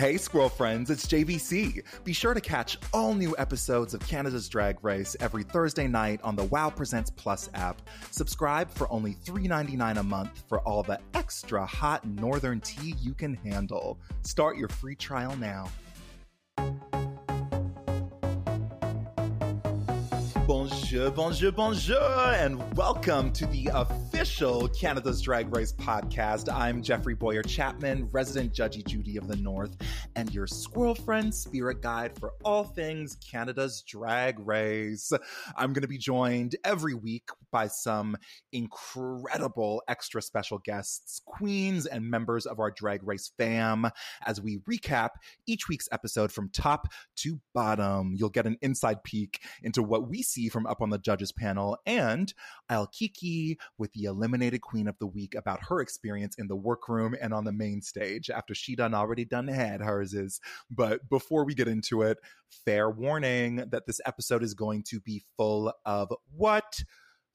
Hey, squirrel friends, it's JBC. Be sure to catch all new episodes of Canada's Drag Race every Thursday night on the WoW Presents Plus app. Subscribe for only $3.99 a month for all the extra hot northern tea you can handle. Start your free trial now. Bonjour, bonjour, bonjour, and welcome to the official Canada's Drag Race podcast. I'm Jeffrey Bowyer Chapman, resident Judgy Judy of the North, and your squirrel friend spirit guide for all things Canada's Drag Race. I'm going to be joined every week by some incredible extra special guests, queens, and members of our Drag Race fam as we recap each week's episode from top to bottom. You'll get an inside peek into what we see from up on the judges panel, and I'll kiki with the eliminated queen of the week about her experience in the workroom and on the main stage after she done already done had hers is. But before we get into it, fair warning that this episode is going to be full of what?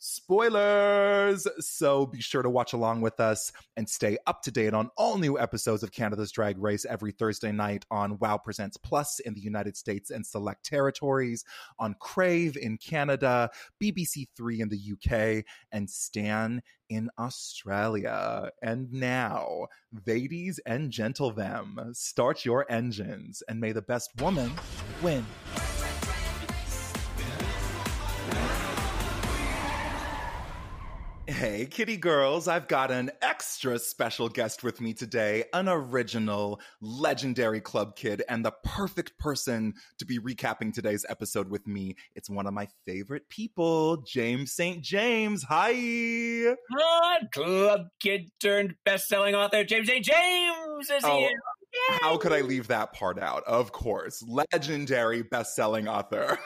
Spoilers. So be sure to watch along with us and stay up to date on all new episodes of Canada's Drag Race every Thursday night on WoW Presents Plus in the United States and select territories, on Crave in Canada, BBC Three in the UK, and Stan in Australia. And now, ladies and gentlemen, start your engines and may the best woman win. Hey, kitty girls, I've got an extra special guest with me today, an original, legendary club kid, and the perfect person to be recapping today's episode with me. It's one of my favorite people, James St. James. Hi. Hi, club kid turned best-selling author James St. James is Oh, here. How could I leave that part out? Of course, legendary best-selling author.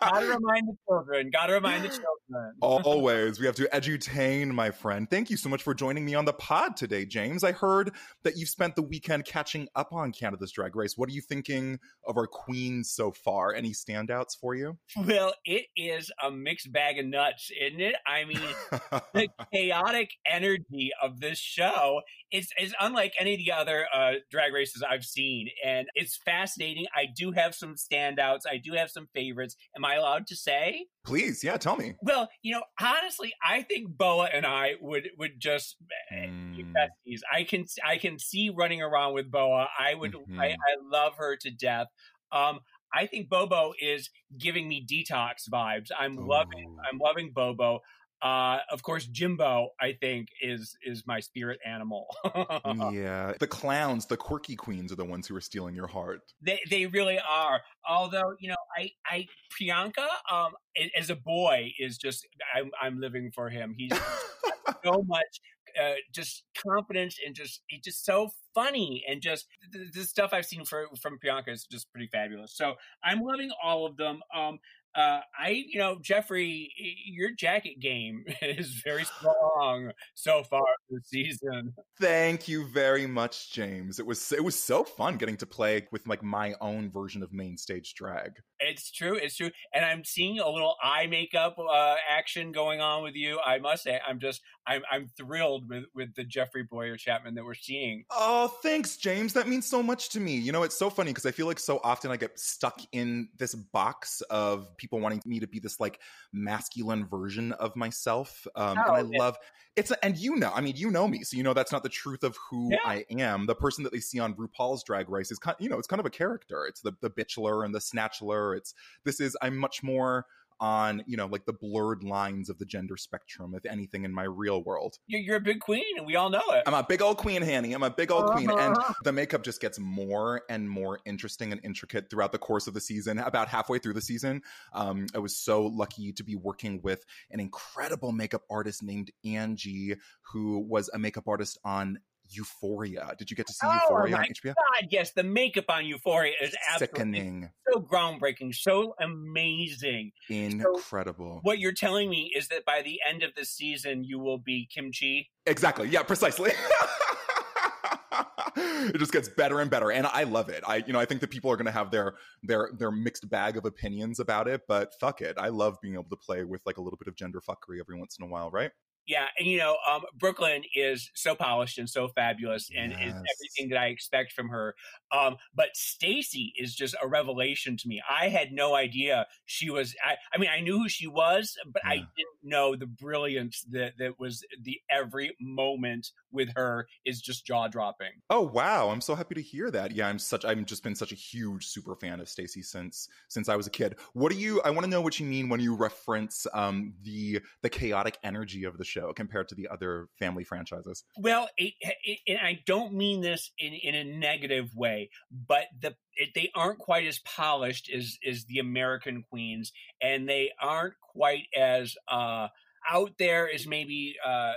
Gotta remind the children. Gotta remind the children. Always. We have to edutain, my friend. Thank you so much for joining me on the pod today, James. I heard that you've spent the weekend catching up on Canada's Drag Race. What are you thinking of our queens so far? Any standouts for you? Well, it is a mixed bag of nuts, isn't it? I mean, the chaotic energy of this show is, is unlike any of the other uh, drag races I've seen. And it's fascinating. I do have some standouts. I do have some favorites. Am I allowed to say? Please, yeah, tell me. Well, you know, honestly, I think Boa and I would would just Mm. besties. I can I can see running around with Boa. I would Mhm. I, I love her to death. Um, I think Bobo is giving me detox vibes. I'm loving I'm loving Bobo. Uh, of course, Jimbo, I think, is is my spirit animal. yeah. The clowns, the quirky queens are the ones who are stealing your heart. They they really are. Although you know, I I Priyanka um as a boy is just I'm I'm living for him. He's so much uh, just confidence and just he's just so funny and just the, the stuff I've seen for, from Priyanka is just pretty fabulous. So I'm loving all of them. Um, uh, I, you know, Jeffrey, your jacket game is very strong so far this season. Thank you very much, James. It was it was so fun getting to play with like my own version of main stage drag. It's true. It's true. And I'm seeing a little eye makeup uh, action going on with you. I must say, I'm just, I'm, I'm thrilled with, with the Jeffrey Bowyer Chapman that we're seeing. Oh, thanks, James. That means so much to me. You know, it's so funny because I feel like so often I get stuck in this box of people wanting me to be this like masculine version of myself. Um, Oh, and I yeah. love it's, a, and you know, I mean, you know me, so you know that's not the truth of who Yeah. I am. The person that they see on RuPaul's Drag Race is kind, you know, it's kind of a character. It's the the bitchler and the snatchler. It's this is I'm much more on you know like the blurred lines of the gender spectrum if anything in my real world You're, a big queen, and we all know it. I'm a big old queen, Hanny. I'm a big old queen. And Uh-huh. the makeup just gets more and more interesting and intricate throughout the course of the season. About halfway through the season, um, I was so lucky to be working with an incredible makeup artist named Angie, who was a makeup artist on Euphoria. Did you get to see Oh, Euphoria my on HBO? God, yes, the makeup on Euphoria is absolutely Sickening. so groundbreaking, so amazing. Incredible. What you're telling me is that by the end of the season, you will be Kim Chi. Exactly. Yeah, precisely. it just gets better and better and I love it. I you know, I think that people are going to have their their their mixed bag of opinions about it, but fuck it. I love being able to play with like a little bit of gender fuckery every once in a while, right? Yeah, and you know, um, Brooklyn is so polished and so fabulous, and is everything that I expect from her. Um, but Stacey is just a revelation to me. I had no idea she was. I, I mean, I knew who she was, but yeah. I didn't know the brilliance that that was the every moment with her is just jaw dropping. Oh wow, I'm so happy to hear that. Yeah, I'm such. I've just been such a huge super fan of Stacey since since I was a kid. What do you? I want to know what you mean when you reference um, the the chaotic energy of the show compared to the other family franchises. Well, it, it, and I don't mean this in in a negative way, but the it, they aren't quite as polished as as the American queens, and they aren't quite as uh, out there as maybe uh, uh,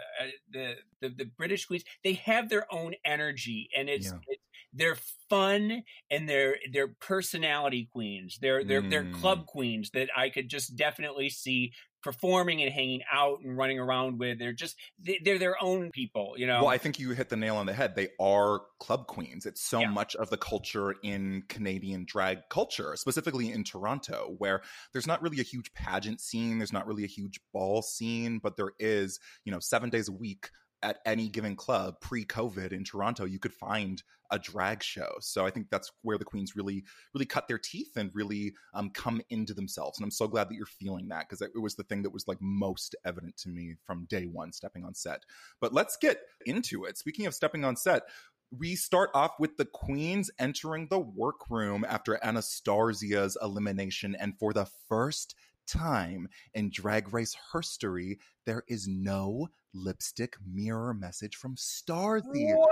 the, the, the British queens. They have their own energy, and it's, yeah. it's they're fun and they're they're personality queens. They're they're mm. they're club queens that I could just definitely see performing and hanging out and running around with. They're just they're their own people, you know. Well, I think you hit the nail on the head. They are club queens. It's so yeah. much of the culture in Canadian drag culture, specifically in Toronto, where there's not really a huge pageant scene, there's not really a huge ball scene, but there is, you know, 7 days a week at any given club pre-COVID in Toronto, you could find a drag show. So I think that's where the queens really, really cut their teeth and really um, come into themselves. And I'm so glad that you're feeling that because it was the thing that was like most evident to me from day one stepping on set. But let's get into it. Speaking of stepping on set, we start off with the queens entering the workroom after Anastarzia's elimination, and for the first time in Drag Race history, there is no lipstick mirror message from Starzi. What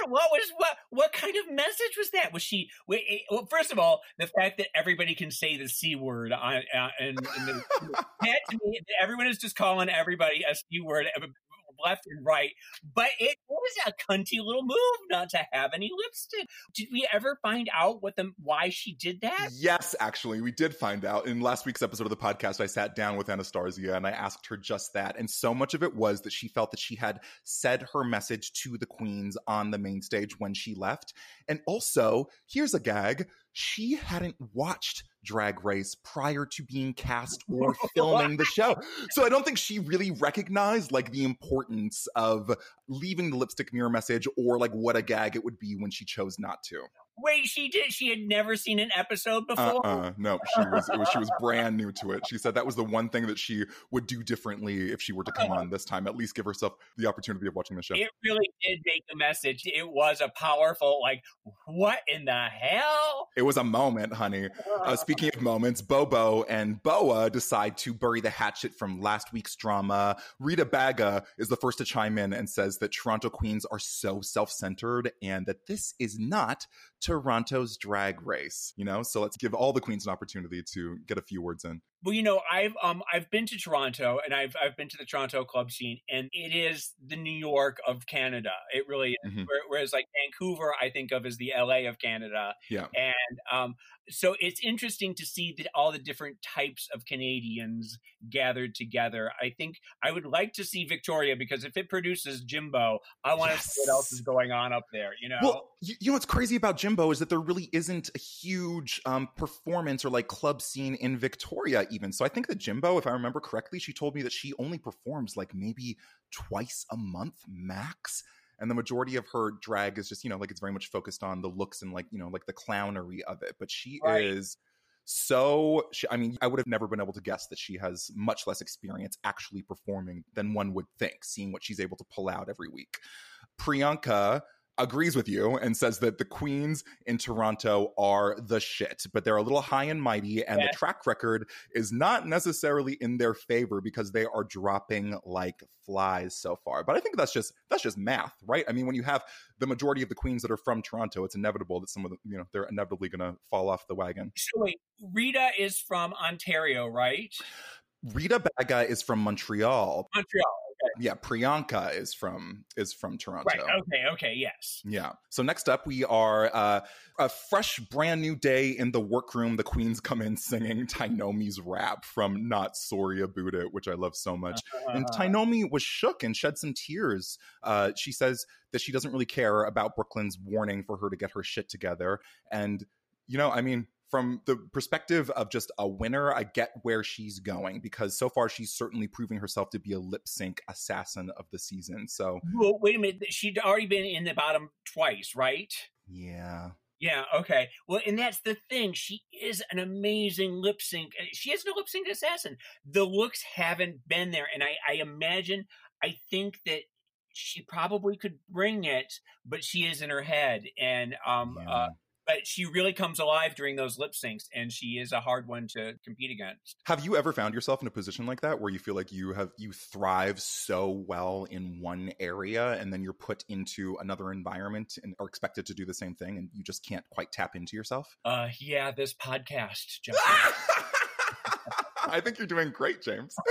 that? What was what? What kind of message was that? Was she? Eh, well, first of all, the fact that everybody can say the c word on, uh, and, and the, that to me, everyone is just calling everybody a c word left and right. But it was a cunty little move not to have any lipstick. Did we ever find out what the why she did that? Yes, actually, we did find out. In last week's episode of the podcast, I sat down with Anastarzia and I asked her just that. And so much of it was that she felt that she had said her message to the queens on the main stage when she left. And also, here's a gag she hadn't watched Drag Race prior to being cast or filming the show. So I don't think she really recognized like the importance of leaving the lipstick mirror message or like what a gag it would be when she chose not to. Wait, she did. She had never seen an episode before. Uh-uh, no, she was, was, she was brand new to it. She said that was the one thing that she would do differently if she were to come on this time. At least give herself the opportunity of watching the show. It really did make the message. It was a powerful, like, what in the hell? It was a moment, honey. Uh, speaking of moments, Bobo and Boa decide to bury the hatchet from last week's drama. Rita Baga is the first to chime in and says that Toronto queens are so self-centered and that this is not Toronto's drag race, you know? So let's give all the queens an opportunity to get a few words in. Well, you know, I've um I've been to Toronto and I've I've been to the Toronto club scene and it is the New York of Canada. It really is. Mm-hmm. Whereas like Vancouver, I think of as the LA of Canada. Yeah. And um so it's interesting to see that all the different types of Canadians gathered together. I think I would like to see Victoria because if it produces Jimbo, I want yes. to see what else is going on up there. You know. Well, you, you know what's crazy about Jimbo is that there really isn't a huge um, performance or like club scene in Victoria even. So I think that Jimbo, if I remember correctly, she told me that she only performs like maybe twice a month max and the majority of her drag is just you know like it's very much focused on the looks and like you know like the clownery of it but she right. is so she, i mean i would have never been able to guess that she has much less experience actually performing than one would think seeing what she's able to pull out every week priyanka agrees with you and says that the Queens in Toronto are the shit, but they're a little high and mighty, and the track record is not necessarily in their favor because they are dropping like flies so far. But I think that's just that's just math, right? I mean, when you have the majority of the queens that are from Toronto, it's inevitable that some of them, you know they're inevitably going to fall off the wagon. So wait, Rita is from Ontario, right? Rita Baga is from Montreal. Montreal. Yeah, Priyanka is from is from Toronto. Right. Okay. Okay. Yes. Yeah. So next up, we are uh, a fresh, brand new day in the workroom. The queens come in singing Tynomi's rap from "Not Sorry About It," which I love so much. Uh-huh. And Tynomi was shook and shed some tears. Uh, she says that she doesn't really care about Brooklyn's warning for her to get her shit together. And you know, I mean, from the perspective of just a winner, I get where she's going because so far she's certainly proving herself to be a lip sync assassin of the season. So, well, wait a minute, she'd already been in the bottom twice, right? Yeah. Yeah, okay. Well, and that's the thing. She is an amazing lip sync. uh, She is no lip sync assassin. The looks haven't been there. And I, I imagine, I think that she probably could bring it, but she is in her head. And, um, Yeah. uh, but she really comes alive during those lip syncs, and she is a hard one to compete against. Have you ever found yourself in a position like that where you feel like you have you thrive so well in one area and then you're put into another environment and are expected to do the same thing and you just can't quite tap into yourself? Uh, yeah, this podcast. I think you're doing great, James.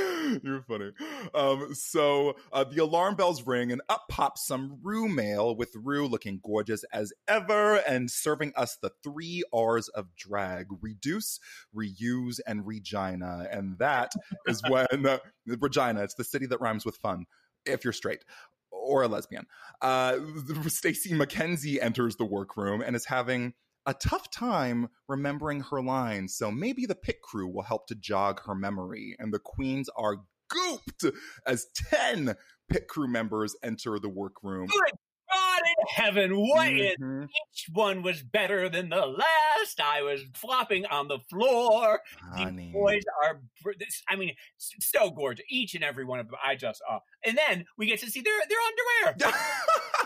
you're funny. Um, so uh, the alarm bells ring, and up pops some Ru mail with Ru looking gorgeous as ever and serving us the three R's of drag reduce, reuse, and Regina. And that is when uh, Regina, it's the city that rhymes with fun, if you're straight or a lesbian. Uh, Stacey McKenzie enters the workroom and is having a tough time remembering her lines. So maybe the pit crew will help to jog her memory. And the queens are gooped as 10 pit crew members enter the workroom. Good God in heaven, what Mhm. each one was better than the last. I was flopping on the floor. Honey. These boys are, this, I mean, so gorgeous. Each and every one of them. I just, uh, and then we get to see their their underwear.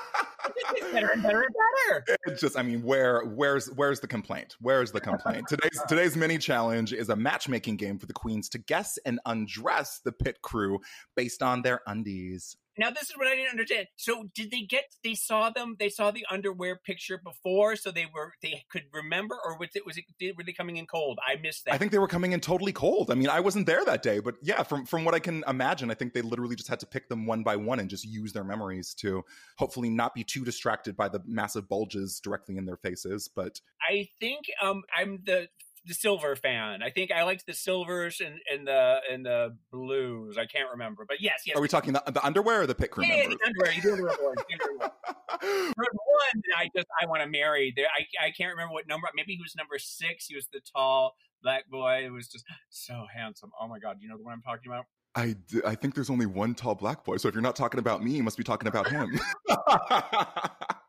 Better and better and better. it's just i mean where where's where's the complaint? Where's the complaint? Today's today's mini challenge is a matchmaking game for the queens to guess and undress the pit crew based on their undies Now this is what I didn't understand. So did they get? They saw them. They saw the underwear picture before, so they were they could remember, or was it was it were they coming in cold? I missed that. i think they were coming in totally cold i mean i wasn't there that day but yeah from from what i can imagine i think they literally just had to pick them one by one and just use their memories to hopefully not be too distracted by the massive bulges directly in their faces but I think um I'm the the silver fan. I think I liked the silvers and, and the and the blues. I can't remember, but yes, yes. are we talking the, the underwear or the pit crew yeah, members the underwear. You do the underwear. You do the underwear. One that I just I want to marry. There, I I can't remember what number. Maybe he was number six. He was the tall black boy. It was just so handsome. Oh my god, you know the one I'm talking about? I, d- I think there's only one tall black boy. So if you're not talking about me, you must be talking about him.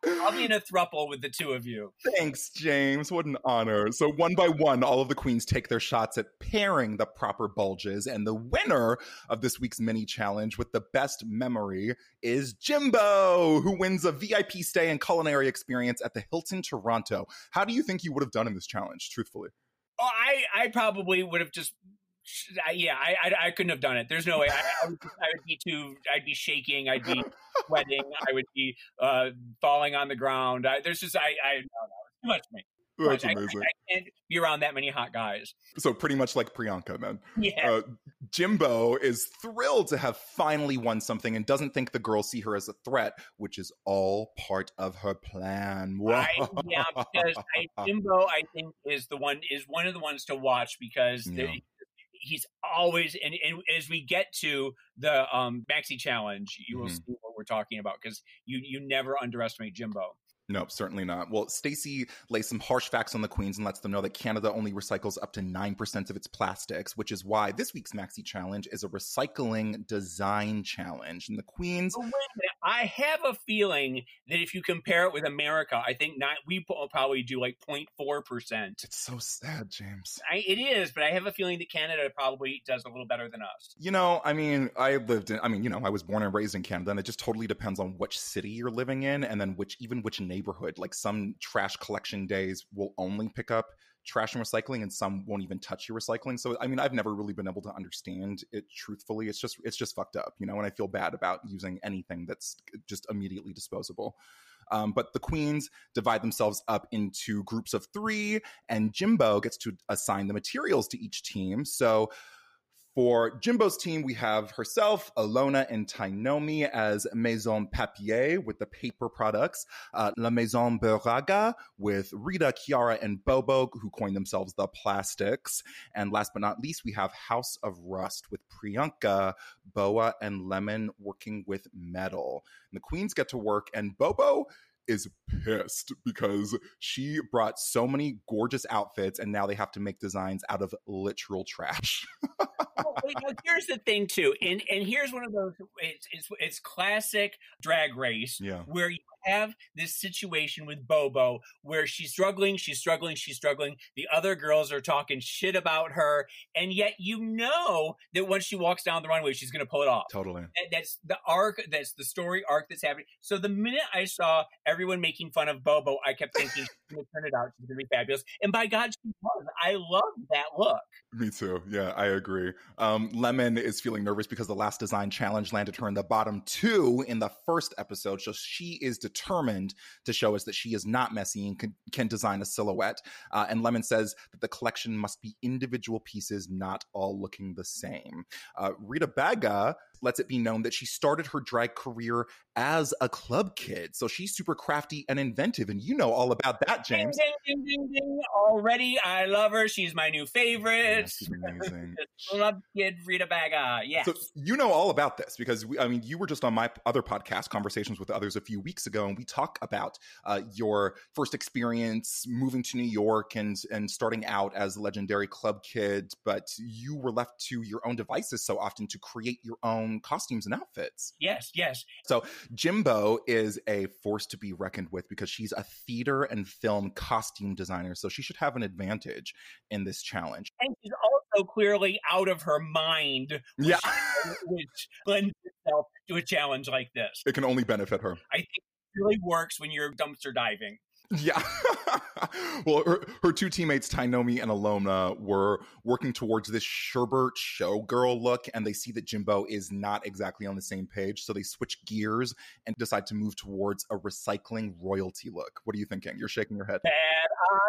I'll be in a thruple with the two of you. Thanks, James. What an honor. So, one by one, all of the queens take their shots at pairing the proper bulges. And the winner of this week's mini challenge with the best memory is Jimbo, who wins a VIP stay and culinary experience at the Hilton Toronto. How do you think you would have done in this challenge, truthfully? Oh, I I probably would have just. Yeah, I, I I couldn't have done it. There's no way. I, I, would, I would be too. I'd be shaking. I'd be sweating. I would be uh, falling on the ground. I, there's just I I no, no, too much for me. That's. I- amazing. I, can't be around that many hot guys. So, pretty much like Priyanka, then. Yeah. Uh, Jimbo is thrilled to have finally won something and doesn't think the girls see her as a threat, which is all part of her plan. I, yeah, because I, Jimbo, I think is the one is one of the ones to watch because Yeah. He's always and, and as we get to the um maxi challenge, you will Mhm. see what we're talking about because you you never underestimate Jimbo. No, certainly not. Well, Stacey lays some harsh facts on the queens and lets them know that Canada only recycles up to 9% of its plastics, which is why this week's Maxi Challenge is a recycling design challenge. And the queens, But wait a minute, I have a feeling that if you compare it with America, I think not we probably do like 0.4 percent. it's so sad, James. I, It is, but I have a feeling that Canada probably does a little better than us. You know, I mean, I lived in, I mean, you know, I was born and raised in Canada, and it just totally depends on which city you're living in, and then which, even which neighborhood. Like some trash collection days will only pick up trash and recycling, and some won't even touch your recycling. So, I mean, I've never really been able to understand it truthfully. It's just, it's just fucked up, you know, and I feel bad about using anything that's just immediately disposable. Um, but the queens divide themselves up into groups of three, and Jimbo gets to assign the materials to each team. So for Jimbo's team, we have herself, Ilona, and Tynomi as Maison Papier with the paper products, uh, La Maison Beraga with Rita, Kiara, and Bobo, who coined themselves the plastics. And last but not least, we have House of Rust with Priyanka, Boa, and Lemon working with metal. And the queens get to work, and Bobo is pissed because she brought so many gorgeous outfits and now they have to make designs out of literal trash. well, wait, now, here's the thing too, and and here's one of those. It's it's, it's classic drag race Yeah. where you have this situation with Bobo where she's struggling, she's struggling, she's struggling. The other girls are talking shit about her, and yet you know that once she walks down the runway, she's going to pull it off. Totally. That, that's the arc. That's the story arc that's happening. So the minute I saw everyone making fun of Bobo, I kept thinking she's going to turn it out. She's going to be fabulous. And by God, she was. I love that look. Me too. Yeah, I agree. Um, Lemon is feeling nervous because the last design challenge landed her in the bottom two in the first episode. So she is determined to show us that she is not messy and can, can design a silhouette. Uh, and Lemon says that the collection must be individual pieces, not all looking the same. Uh, Rita Baga lets it be known that she started her drag career as a club kid. So she's super crafty and inventive. And you know all about that, James. Ding, ding, ding, ding, Already, I love her. She's my new favorite. Yeah, amazing. Club kid Rita Baga. Yes. So you know all about this because we, I mean, you were just on my other podcast, Conversations with Others, a few weeks ago, and we talk about uh, your first experience moving to New York and and starting out as a legendary club kid, but you were left to your own devices so often to create your own costumes and outfits. Yes, yes. So Jimbo is a force to be reckoned with because she's a theater and film costume designer, so she should have an advantage in this challenge. And she's also clearly out of her mind. Which, Yeah. which lends itself to a challenge like this. It can only benefit her. I think it really works when you're dumpster diving. Yeah. well, her, her two teammates, Tynomi and Ilona, were working towards this Sherbert showgirl look, and they see that Jimbo is not exactly on the same page. So they switch gears and decide to move towards a recycling royalty look. What are you thinking? You're shaking your head. Bad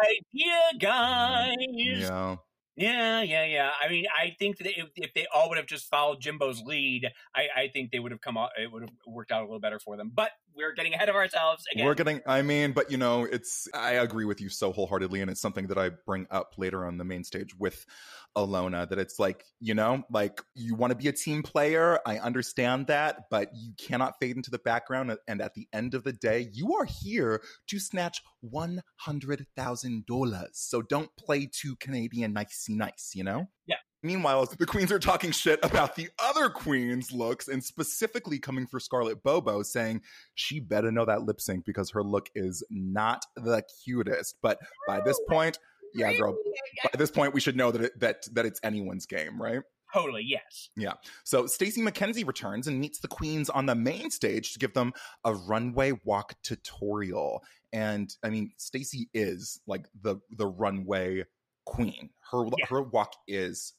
idea, guys. Yeah. Yeah, yeah, yeah. I mean, I think that if, if they all would have just followed Jimbo's lead, I, I think they would have come out. It would have worked out a little better for them. But we're getting ahead of ourselves again. We're getting, I mean, but you know, it's, I agree with you so wholeheartedly. And it's something that I bring up later on the main stage with Ilona that it's like, you know, like you want to be a team player. I understand that, but you cannot fade into the background. And at the end of the day, you are here to snatch $100,000. So don't play too Canadian nicey nice, you know? Yeah. Meanwhile, the queens are talking shit about the other queen's looks and specifically coming for Scarlett Bobo, saying she better know that lip sync because her look is not the cutest. But by this point, yeah, girl, by this point, we should know that it, that that it's anyone's game, right? Totally, yes. Yeah. So Stacey McKenzie returns and meets the queens on the main stage to give them a runway walk tutorial. And I mean, Stacey is like the the runway queen. Her Yeah. her walk is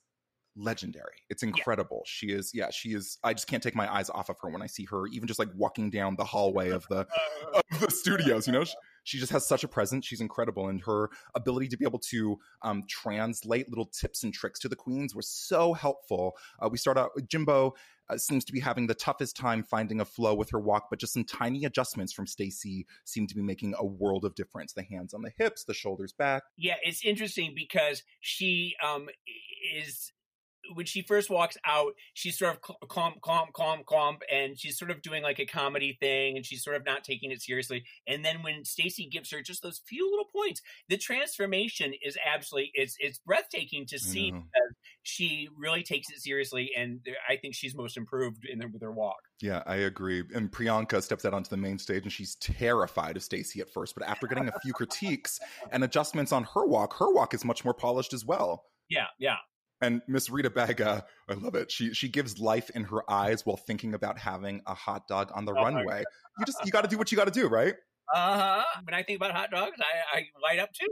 legendary. It's incredible. She is yeah, she is I just can't take my eyes off of her when I see her even just like walking down the hallway of the of the studios, you know? She, she just has such a presence. She's incredible, and her ability to be able to um, translate little tips and tricks to the queens was so helpful. Uh, we start out with Jimbo. Uh, seems to be having the toughest time finding a flow with her walk, but just some tiny adjustments from Stacey seem to be making a world of difference. The hands on the hips, the shoulders back. Yeah, it's interesting because she um is when she first walks out, she's sort of clump, clump, clump, clump, and she's sort of doing like a comedy thing, and she's sort of not taking it seriously. And then when Stacey gives her just those few little points, the transformation is absolutely it's it's breathtaking to see she really takes it seriously, and I think she's most improved in the, with her walk. Yeah, I agree. And Priyanka steps out onto the main stage and she's terrified of Stacey at first, but after getting a few critiques and adjustments on her walk, her walk is much more polished as well. Yeah, yeah. And Miss Rita Baga, I love it. She she gives life in her eyes while thinking about having a hot dog on the Oh runway. You just you got to do what you got to do, right? Uh huh. When I think about hot dogs, I, I light up too.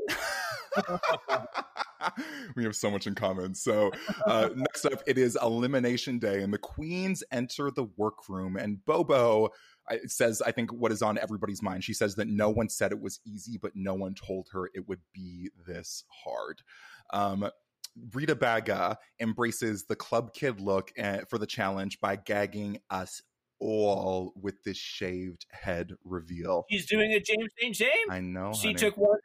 we have so much in common. So uh, next up, it is elimination day, and the queens enter the workroom, and Bobo. Says, I think what is on everybody's mind. She says that no one said it was easy, but no one told her it would be this hard. Um, Rita Baga embraces the club kid look uh, for the challenge by gagging us all with this shaved head reveal. She's doing a James St. James. I know. she honey. took one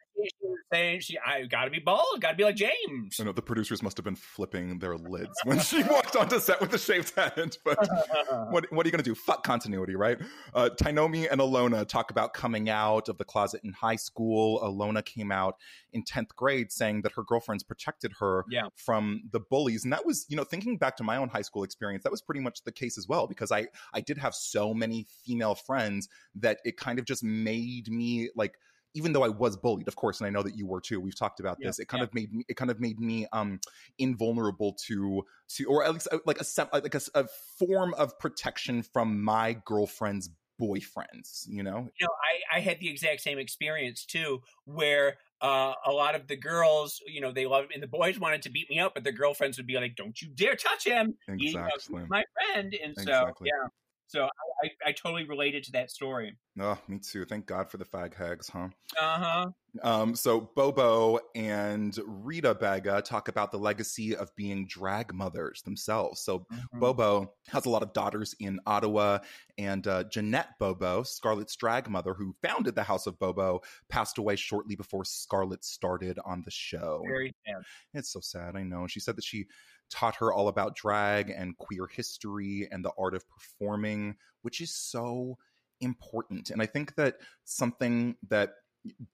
saying she, I got to be bald, got to be like James. I know the producers must have been flipping their lids when she walked onto set with a shaved head. But what, what are you going to do? Fuck continuity, right? Uh, Tynomi and Ilona talk about coming out of the closet in high school. Ilona came out in 10th grade saying that her girlfriends protected her yeah. from the bullies. And that was, you know, thinking back to my own high school experience, that was pretty much the case as well, because I, I did have so many female friends that it kind of just made me like, even though I was bullied, of course, and I know that you were too. We've talked about this. It kind of made me. It kind of made me um, invulnerable to to, or at least uh, like a like a, a form of protection from my girlfriend's boyfriends. You know. You know, I I had the exact same experience too, where uh, a lot of the girls, you know, they love, and the boys wanted to beat me up, but their girlfriends would be like, "Don't you dare touch him! Exactly. He's my friend." And exactly. so, yeah, so I, I, totally related to that story. Oh, me too. Thank God for the fag hags, huh? Uh huh. Um, so Bobo and Rita Baga talk about the legacy of being drag mothers themselves. So mm-hmm. Bobo has a lot of daughters in Ottawa, and uh, Jeanette Bobo, Scarlett's drag mother, who founded the House of Bobo, passed away shortly before Scarlett started on the show. Very sad. It's so sad. I know. She said that she taught her all about drag and queer history and the art of performing, which is so important. And I think that something that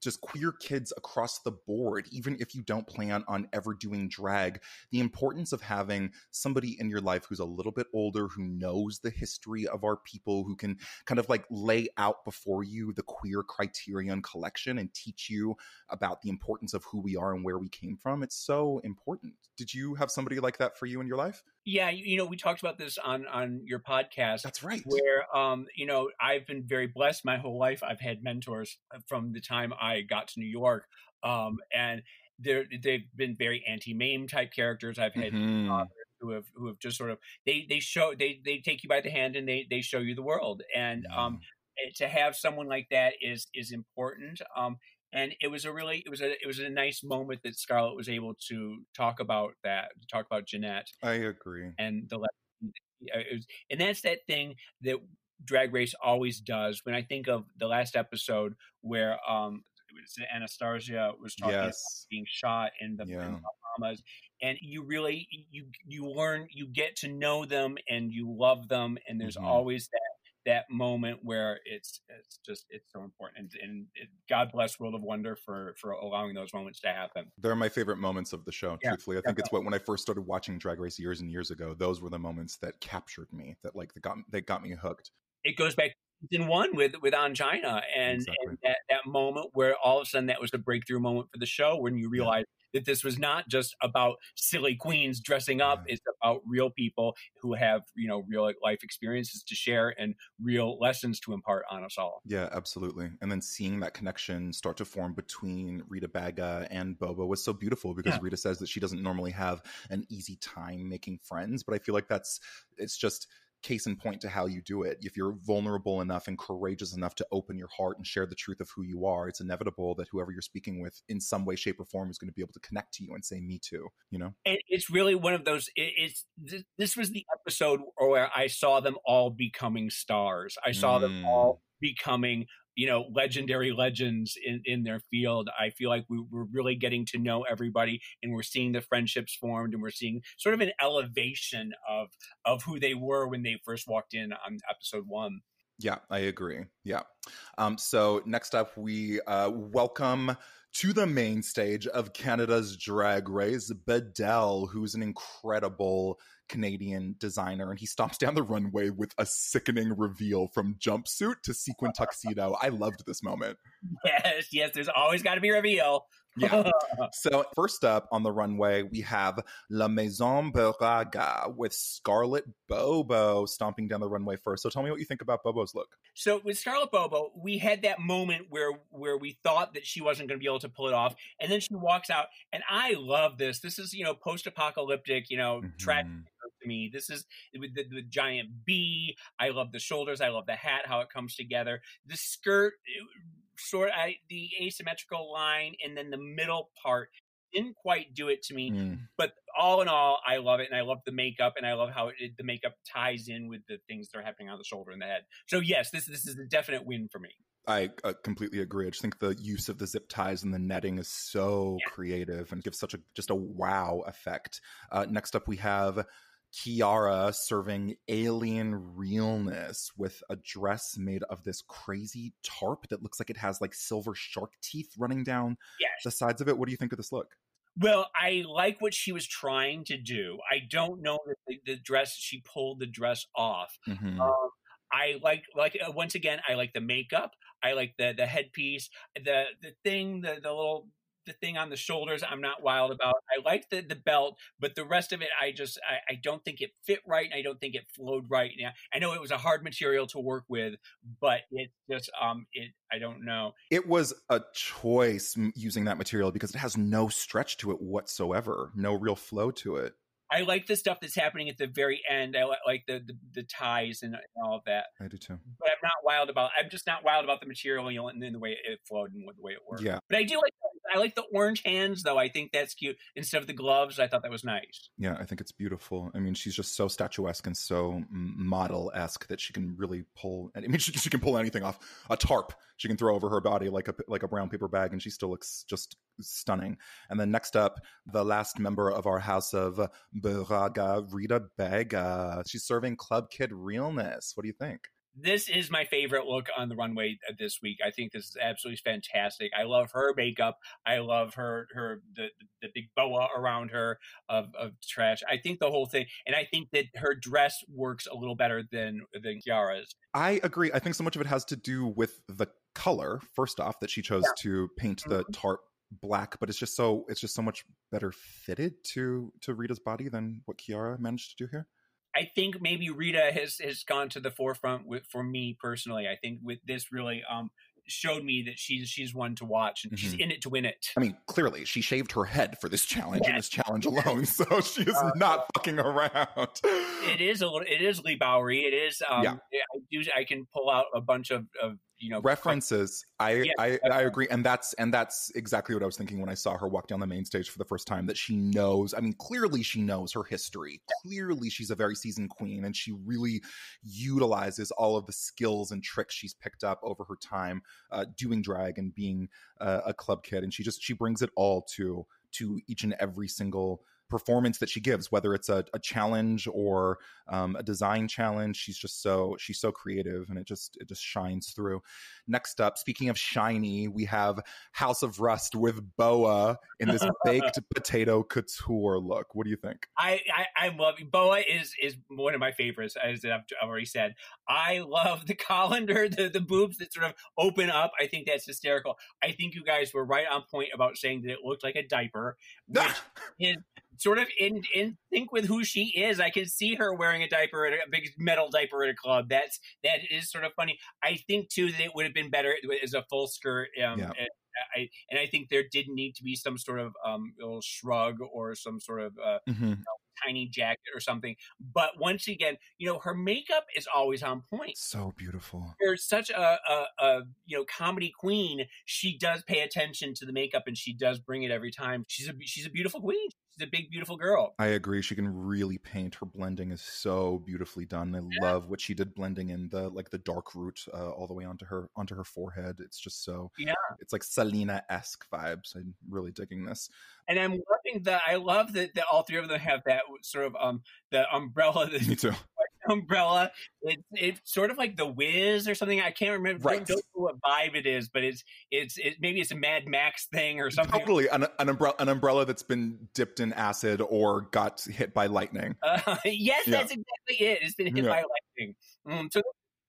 just queer kids across the board, even if you don't plan on ever doing drag, the importance of having somebody in your life who's a little bit older, who knows the history of our people, who can kind of like lay out before you the queer criterion collection and teach you about the importance of who we are and where we came from. It's so important. Did you have somebody like that for you in your life? Yeah, you know, we talked about this on on your podcast. That's right. Where um, you know, I've been very blessed my whole life. I've had mentors from the time I got to New York. Um, and they're they've been very Auntie Mame type characters. I've had mm-hmm. who have who have just sort of they they show they they take you by the hand and they they show you the world. And um eh, to have someone like that is is important. Um and it was a really it was a it was a nice moment that Scarlett was able to talk about that talk about Jeanette. I agree. And the was, and that's that thing that Drag Race always does. When I think of the last episode where um was Anastarzia was talking yes. about being shot in the, yeah. Bahamas, and you really you you learn you get to know them and you love them, and there's mm-hmm. always that that moment where it's it's just it's so important and, and it, god bless world of wonder for for allowing those moments to happen. They're my favorite moments of the show yeah, truthfully. I think it's what when i first started watching drag race years and years ago those were the moments that captured me that like they got they got me hooked. It goes back in one with with Ongina and, exactly. and that, that moment where all of a sudden that was the breakthrough moment for the show when you realize that this was not just about silly queens dressing up. It's about real people who have, you know, real life experiences to share and real lessons to impart on us all. Yeah, absolutely. And then seeing that connection start to form between Rita Baga and Bobo was so beautiful because yeah. Rita says that she doesn't normally have an easy time making friends, but I feel like that's it's just case in point to how you do it. If you're vulnerable enough and courageous enough to open your heart and share the truth of who you are, it's inevitable that whoever you're speaking with in some way, shape, or form is going to be able to connect to you and say, Me too, you know? And it's really one of those, it's, this was the episode where I saw them all becoming stars. I saw mm. them all mm. becoming you know legendary legends in in their field. I feel like we, we're really getting to know everybody and we're seeing the friendships formed and we're seeing sort of an elevation of of who they were when they first walked in on episode one. Yeah i agree. Yeah. Um so next up we uh welcome to the main stage of Canada's Drag Race, Biddell, who's an incredible Canadian designer, and he stomps down the runway with a sickening reveal from jumpsuit to sequin tuxedo. I loved this moment. Yes, yes, there's always got to be reveal. Yeah. So first up on the runway, we have La Maison Buraga with Scarlett Bobo stomping down the runway first. So tell me what you think about Bobo's look. So with Scarlett Bobo, we had that moment where where we thought that she wasn't going to be able to pull it off, and then she walks out, and I love this. This is you know post apocalyptic, you know, mm-hmm. tragic to me. This is with the, the, giant bee. I love the shoulders. I love the hat, how it comes together. The skirt, sort I, the asymmetrical line, and then the middle part didn't quite do it to me. Mm. But all in all, I love it, and I love the makeup, and I love how it, the makeup ties in with the things that are happening on the shoulder and the head. So yes, this this is a definite win for me. I uh, completely agree. I just think the use of the zip ties and the netting is so yeah. creative and gives such a just a wow effect. Uh, next up, we have Kiara serving alien realness with a dress made of this crazy tarp that looks like it has like silver shark teeth running down yes. the sides of it. What do you think of this look? Well, I like what she was trying to do. I don't know that the, the dress she pulled the dress off. Mm-hmm. Um, I like like uh, once again I like the makeup. I like the the headpiece, the the thing, the the little the thing on the shoulders I'm not wild about. I like the the belt, but the rest of it I just I, I don't think it fit right. I don't think it flowed right. Now I know it was a hard material to work with, but it just um it I don't know. It was a choice using that material because it has no stretch to it whatsoever, no real flow to it. I like the stuff that's happening at the very end. I like the, the, the ties and, and, all of that. I do too. But I'm not wild about. I'm just not wild about the material and then the way it flowed and the way it worked. Yeah. But I do like I like the orange hands though. I think that's cute instead of the gloves. I thought that was nice. Yeah, I think it's beautiful. I mean, she's just so statuesque and so model esque that she can really pull. I mean, she, she can pull anything off. A tarp she can throw over her body like a like a brown paper bag, and she still looks just stunning. And then next up, the last member of our house of Braga, Rita Baga. She's serving Club Kid realness. What do you think? This is my favorite look on the runway this week. I think this is absolutely fantastic. I love her makeup. I love her her the the big boa around her of, of trash. I think the whole thing, and I think that her dress works a little better than than Kiara's. I agree. I think so much of it has to do with the color. First off, that she chose yeah. to paint the mm-hmm. tarp black, but it's just so it's just so much better fitted to to Rita's body than what Kiara managed to do here. I think maybe Rita has has gone to the forefront with for me personally. I think with this really um showed me that she's she's one to watch and mm-hmm. she's in it to win it. I mean, clearly she shaved her head for this challenge yes. and this challenge alone, so she is uh, not fucking around. It is a little. It is Leigh Bowery. It is. Um, yeah. I do. I can pull out a bunch of, of you know references. I I, I agree and that's and that's exactly what i was thinking when i saw her walk down the main stage for the first time that she knows i mean clearly she knows her history. Clearly she's a very seasoned queen and she really utilizes all of the skills and tricks she's picked up over her time uh, doing drag and being uh, a club kid and she just she brings it all to to each and every single performance that she gives, whether it's a, a challenge or um, a design challenge. She's just so she's so creative, and it just it just shines through. Next up, speaking of shiny, we have House of Rust with Boa in this baked potato couture look. What do you think? I, I I love Boa is is one of my favorites, as I've already said. I love the colander, the the boobs that sort of open up. I think that's hysterical. I think you guys were right on point about saying that it looked like a diaper, which is sort of in in sync with who she is. I can see her wearing a diaper at a, a, big metal diaper at a club. That's that is sort of funny. I think too that it would have been better as a full skirt. Um, yeah. and, I, and I think there did need to be some sort of um, little shrug or some sort of uh, mm-hmm. you know, tiny jacket or something. But once again, you know, her makeup is always on point. So beautiful. There's such a, a, a, you know comedy queen. She does pay attention to the makeup and she does bring it every time. She's a she's a beautiful queen. A big beautiful girl. I agree. She can really paint. Her blending is so beautifully done. I yeah. love what she did blending in the like the dark root uh, all the way onto her onto her forehead. It's just so yeah. It's like Selena esque vibes. I'm really digging this and I'm loving that. I love that, that all three of them have that sort of um the umbrella. That Me too. Umbrella. It's it's sort of like the Wiz or something. I can't remember. Right. don't know what vibe it is, but it's it's it, maybe it's a Mad Max thing or something. Totally an, an umbrella an umbrella that's been dipped in acid or got hit by lightning. Uh, yes, yeah. that's exactly it. It's been hit yeah. by lightning. Mm, so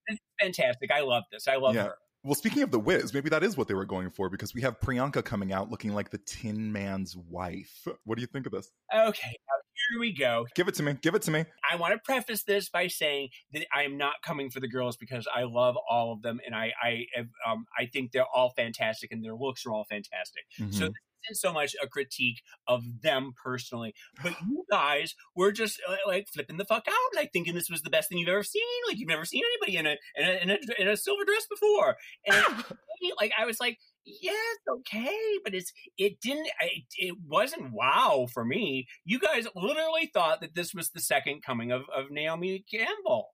it's fantastic. I love this. I love yeah. her. Well, speaking of the Wiz, maybe that is what they were going for because we have Priyanka coming out looking like the Tin Man's wife. What do you think of this? Okay, here we go. Give it to me. Give it to me. I want to preface this by saying that I am not coming for the girls because I love all of them and I I um, I think they're all fantastic and their looks are all fantastic. Mm-hmm. So isn't so much a critique of them personally, but you guys were just uh, like flipping the fuck out, like thinking this was the best thing you've ever seen. Like you've never seen anybody in a in a in a, in a silver dress before, and like I was like, it's okay, but it's it didn't it, it wasn't wow for me. You guys literally thought that this was the second coming of of Naomi Campbell.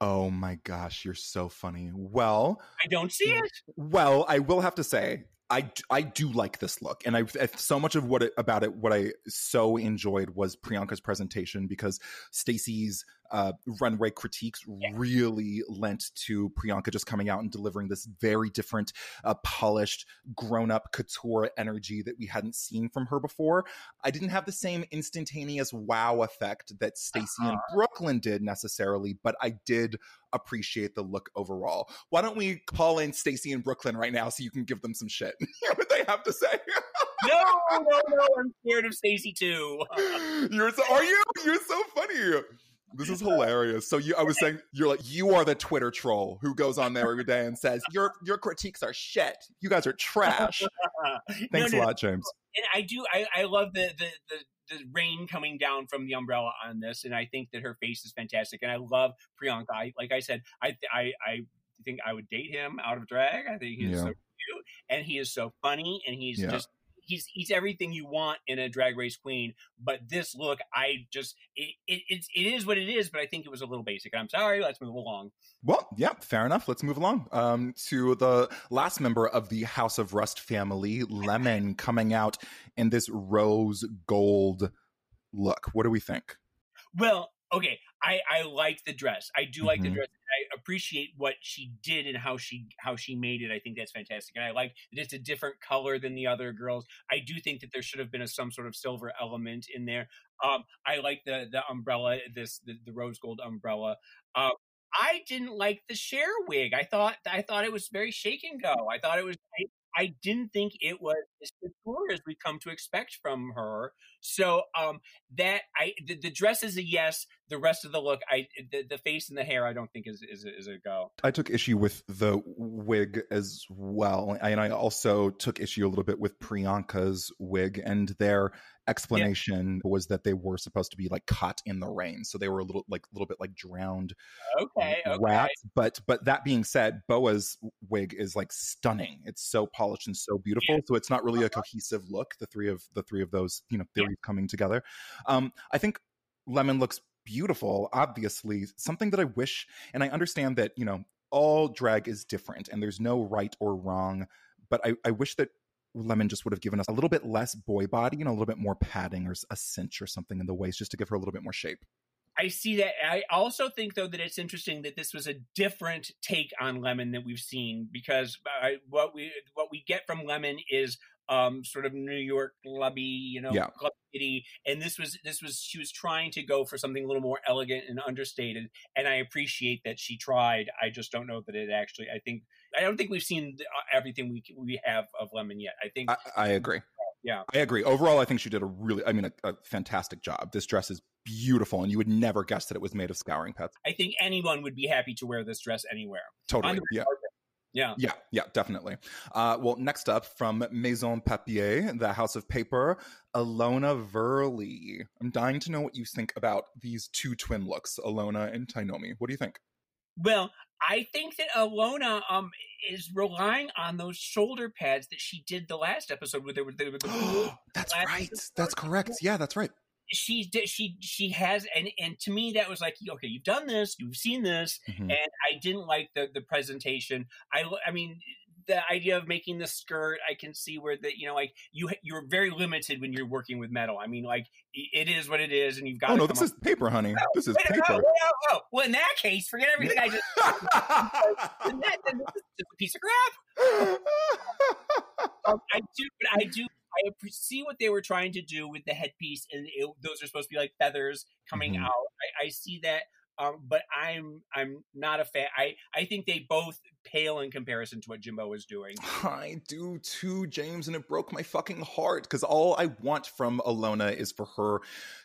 Oh my gosh, you're so funny. Well, I don't see it. Well, I will have to say I, I do like this look and I so much of what it, about it what I so enjoyed was Priyanka's presentation because Stacey's uh, runway critiques yeah. really lent to Priyanka just coming out and delivering this very different, uh, polished, grown up couture energy that we hadn't seen from her before. I didn't have the same instantaneous wow effect that Stacey uh-huh. and Brooklyn did necessarily, but I did appreciate the look overall. Why don't we call in Stacey and Brooklyn right now so you can give them some shit? what they have to say. no, no, no! I'm scared of Stacey too. You're so, are you? You're so funny. This is hilarious. So you, I was saying, you're like, you are the Twitter troll who goes on there every day and says your your critiques are shit. You guys are trash. Thanks no, no, a lot, James. And I do, I, I love the, the the the rain coming down from the umbrella on this, and I think that her face is fantastic. And I love Priyanka. I, like I said, I I I think I would date him out of drag. I think he's yeah. so cute, and he is so funny, and he's yeah. just he's he's everything you want in a drag race queen. But this look, I just it, it it is what it is. But I think it was a little basic. I'm sorry. Let's move along. Well, yeah, fair enough. Let's move along um, to the last member of the House of Rust family, Lemon, coming out in this rose gold look. What do we think? Well, okay, I I like the dress. I do like mm-hmm. the dress. I appreciate what she did and how she how she made it. I think that's fantastic, and I like that it's a different color than the other girls. I do think that there should have been a, some sort of silver element in there. Um, I like the the umbrella, this the, the rose gold umbrella. Um, I didn't like the Cher wig. I thought I thought it was very shake and go. I thought it was I, didn't think it was as couture as we've come to expect from her. So um, that I the, the, dress is a yes. The rest of the look, I the, the face and the hair, I don't think is, is is a go. I took issue with the wig as well, and I also took issue a little bit with Priyanka's wig and their explanation yeah. was that they were supposed to be like caught in the rain so they were a little like a little bit like drowned okay, okay. rats but but that being said boa's wig is like stunning it's so polished and so beautiful yeah. so it's not really a uh-huh. cohesive look the three of the three of those you know theories yeah. coming together um i think lemon looks beautiful obviously something that i wish and i understand that you know all drag is different and there's no right or wrong but I, I wish that Lemon just would have given us a little bit less boy body, and a little bit more padding or a cinch or something in the waist just to give her a little bit more shape. I see that. I also think, though, that it's interesting that this was a different take on Lemon that we've seen because I, what we what we get from Lemon is um, sort of New York clubby, you know, yeah. club kitty. And this was this was she was trying to go for something a little more elegant and understated. And I appreciate that she tried. I just don't know that it actually. I think I don't think we've seen uh, everything we we have of Lemon yet. I think I, I agree. Yeah, I agree. Overall, I think she did a really, I mean, a, a, fantastic job. This dress is beautiful, and you would never guess that it was made of scouring pads. I think anyone would be happy to wear this dress anywhere. Totally. Yeah. Yeah. Yeah, yeah, definitely. Uh, well, next up from Maison Papier, the House of Paper, Ilona Verley. I'm dying to know what you think about these two twin looks, Ilona and Tynomi. What do you think? Well, I think that Ilona um is relying on those shoulder pads that she did the last episode where they were, were the That's right. Episode. That's correct. Yeah, that's right. She did she she has and and to me that was like okay you've done this you've seen this mm-hmm. and I didn't like the the presentation I I mean the idea of making the skirt, I can see where the you know like you you're very limited when you're working with metal. I mean, like it is what it is, and you've got. Oh no, this is paper, honey. Oh, this is wait, paper. Oh, oh, oh, Well, in that case, forget everything I just. that, then this is just a piece of crap. um, I do, but I do. I see what they were trying to do with the headpiece, and it, those are supposed to be like feathers coming mm-hmm. out. I, I see that. Um, but I'm I'm not a fan. I I think they both pale in comparison to what Jimbo is doing. I do too, James, and it broke my fucking heart because all I want from Ilona is for her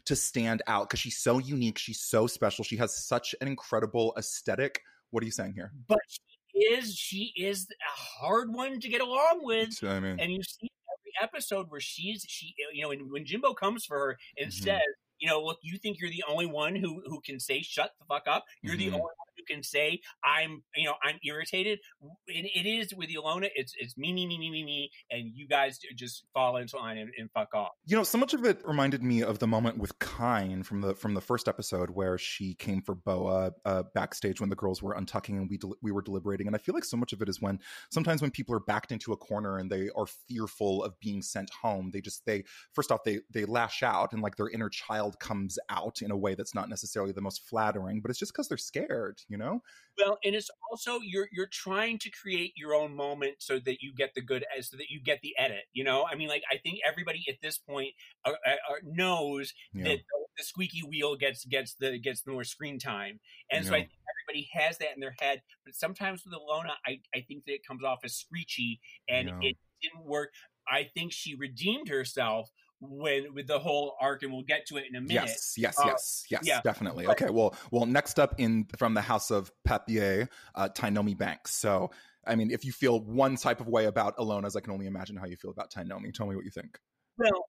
to stand out because she's so unique, she's so special, she has such an incredible aesthetic. What are you saying here? But she is she is a hard one to get along with. I mean, and you see every episode where she's she you know when, when Jimbo comes for her and mm-hmm. says you know, look, you think you're the only one who who can say shut the fuck up. You're mm-hmm. the only you can say I'm, you know, I'm irritated. It, it is with Ilona. It's it's me, me, me, me, me, me, and you guys just fall into line and, and fuck off. You know, so much of it reminded me of the moment with Kine from the from the first episode where she came for Boa uh, backstage when the girls were untucking and we del- we were deliberating. And I feel like so much of it is when sometimes when people are backed into a corner and they are fearful of being sent home, they just they first off they they lash out and like their inner child comes out in a way that's not necessarily the most flattering, but it's just because they're scared, you know. Well, and it's also you're you're trying to create your own moment so that you get the good as so that you get the edit. You know, I mean, like I think everybody at this point uh, uh, knows yeah. that the, the, squeaky wheel gets gets the gets more screen time, and yeah. so I think everybody has that in their head. But sometimes with Ilona, I I think that it comes off as screechy, and yeah. it didn't work. I think she redeemed herself when with the whole arc, and we'll get to it in a minute. Yes, yes, uh, yes, yes, yeah. definitely. Okay, well, well, next up in from the house of Papier, uh, Tynomi Banks. So, I mean, if you feel one type of way about Ilona's, I can only imagine how you feel about Tynomi. Tell me what you think. Well,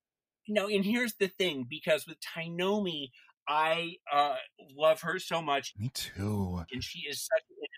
no, and here's the thing, because with Tynomi, I uh, love her so much. Me too. And she is such an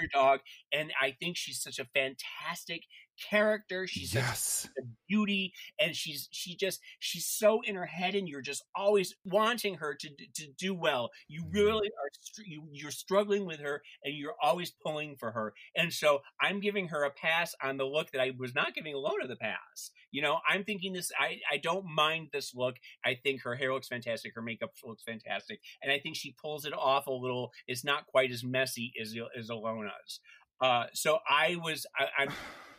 underdog, and I think she's such a fantastic character. She's yes. a beauty, and she's she just she's so in her head, and you're just always wanting her to to do well. You mm-hmm. really are you, you're struggling with her, and you're always pulling for her. And so I'm giving her a pass on the look that I was not giving Ilona the pass. You know, I'm thinking this. I I don't mind this look. I think her hair looks fantastic. Her makeup looks fantastic, and I think she pulls it off a little. It's not quite as messy as as Ilona's. Uh, so I was I, I'm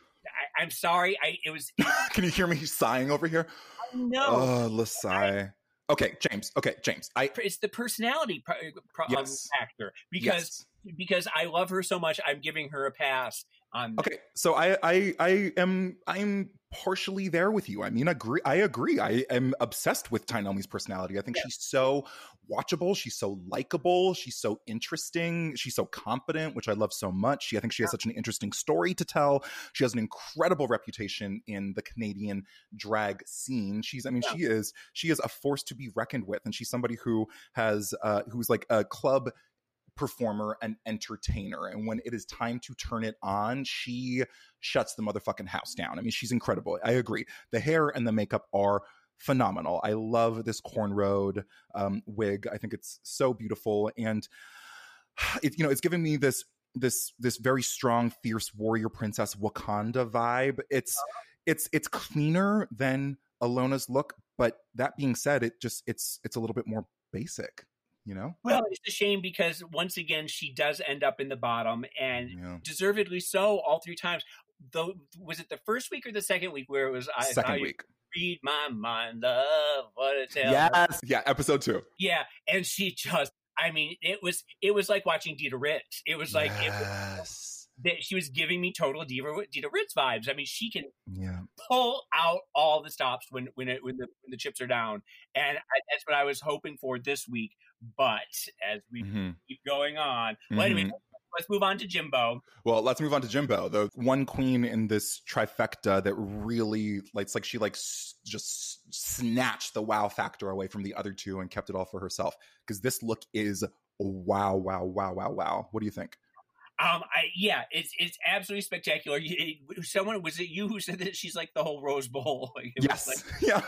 I, am sorry. I it was. Can you hear me sighing over here? No. Oh, let's sigh. Okay, James. Okay, James. I it's the personality pro, pro, um, yes. factor because yes. because I love her so much. I'm giving her a pass on. Okay, so I I I am I'm partially there with you. I mean, agree. I agree. I am obsessed with Tynomi's personality. I think yeah. she's so watchable. She's so likable. She's so interesting. She's so confident, which I love so much. She, I think she has such an interesting story to tell. She has an incredible reputation in the Canadian drag scene. She's, I mean, yeah. she is, she is a force to be reckoned with, and she's somebody who has, uh, who's like a club performer and entertainer. And when it is time to turn it on, she shuts the motherfucking house down. I mean, she's incredible. I agree. The hair and the makeup are phenomenal. I love this cornrowed um, wig. I think it's so beautiful, and you know it's giving me this this this very strong, fierce warrior princess Wakanda vibe. It's it's it's cleaner than Ilona's look, but that being said, it just it's it's a little bit more basic you know? Well, it's a shame because once again she does end up in the bottom and yeah. deservedly so all three times. Though was it the first week or the second week where it was I second week. Read my mind, love what it tells. Yes, yeah, episode two. Yeah, and she just, I mean, it was it was like watching Dida Ritz. It was like yes. it was that she was giving me total Dida, Dida Ritz vibes. I mean, she can yeah. pull out all the stops when when it, when the when the chips are down, and I, that's what I was hoping for this week. But as we mm-hmm. keep going on, mm-hmm. well, anyway, let's move on to Jimbo. Well, let's move on to Jimbo, the one queen in this trifecta that really, like, it's like she like s- just snatched the wow factor away from the other two and kept it all for herself. Because this look is wow, wow, wow, wow, wow. What do you think? Um, I yeah, it's it's absolutely spectacular. Someone was it you who said that she's like the whole Rose Bowl? yes. Like, yeah.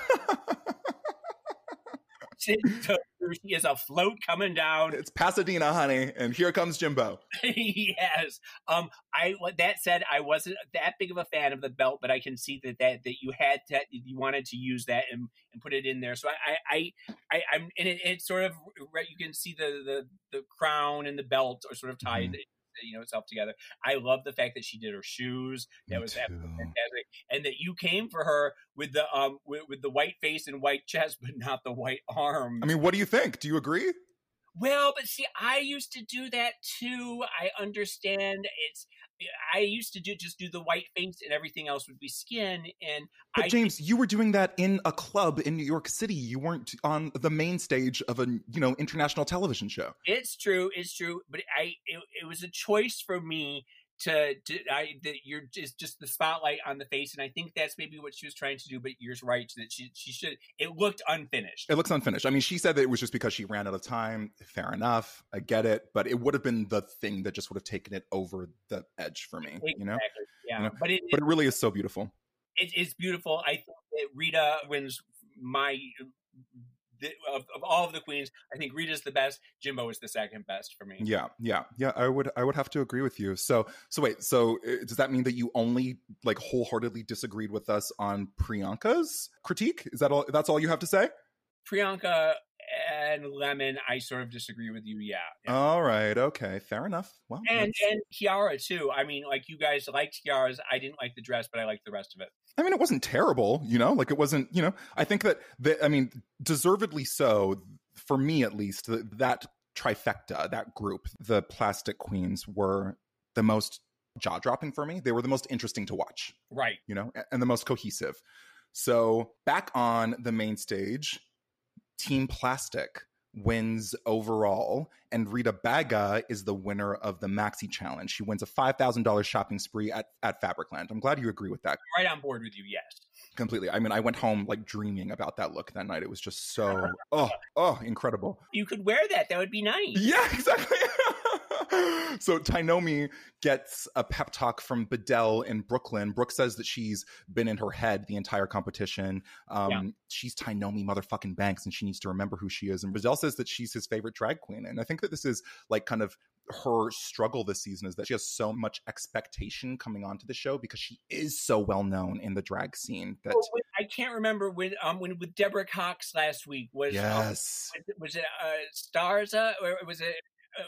she is a float coming down. It's Pasadena, honey, and here comes Jimbo. yes. Um. I that said, I wasn't that big of a fan of the belt, but I can see that that that you had that you wanted to use that and, and put it in there. So I I I, I am and it, it's sort of you can see the the the crown and the belt are sort of tied. Mm-hmm you know itself together. I love the fact that she did her shoes. That Me was absolutely fantastic, and that you came for her with the um with, with the white face and white chest, but not the white arms. I mean, what do you think? Do you agree? Well, but see, I used to do that too. I understand it's. I used to do just do the white face and everything else would be skin. And but I, James, you were doing that in a club in New York City. You weren't on the main stage of a you know international television show. It's true. It's true. But I it, it was a choice for me to, to I that you're just just the spotlight on the face, and I think that's maybe what she was trying to do. But you're right that she she should. It looked unfinished. It looks unfinished. I mean, she said that it was just because she ran out of time. Fair enough, I get it, but it would have been the thing that just would have taken it over the edge for me. Exactly. You know, yeah. You know? But it, but it really is so beautiful. It's beautiful. I think that Rita wins my of, of all of the queens, I think Rita's the best. Jimbo is the second best for me. Yeah, yeah, yeah. I would, I would have to agree with you. So, so wait. So, uh, does that mean that you only like wholeheartedly disagreed with us on Priyanka's critique? Is that all? That's all you have to say? Priyanka and Lemon, I sort of disagree with you. Yeah. yeah. All right. Okay. Fair enough. Well, and that's... and Kiara too. I mean, like you guys liked Kiara's. I didn't like the dress, but I liked the rest of it. I mean, it wasn't terrible, you know, like it wasn't, you know, I think that, that I mean, deservedly so, for me at least, that, that trifecta, that group, the plastic queens were the most jaw dropping for me. They were the most interesting to watch. Right. You know, and the most cohesive. So back on the main stage, Team Plastic wins overall, and Rita Baga is the winner of the Maxi Challenge. She wins a five thousand dollars shopping spree at at Fabricland. I'm glad you agree with that. Right on board with you. Yes. Completely. I mean, I went home like dreaming about that look that night. It was just so oh oh incredible. You could wear that. That would be nice. Yeah, exactly. so Tynomi gets a pep talk from Biddell in Brooke Lynn. Brooke says that she's been in her head the entire competition. Um, yeah. She's Tynomi motherfucking Banks, and she needs to remember who she is. And Biddell says that she's his favorite drag queen, and I think that this is like kind of her struggle this season is that she has so much expectation coming onto the show because she is so well known in the drag scene that well, I can't remember when um when with Deborah Cox last week was yes um, was, it uh, Starza or was it uh,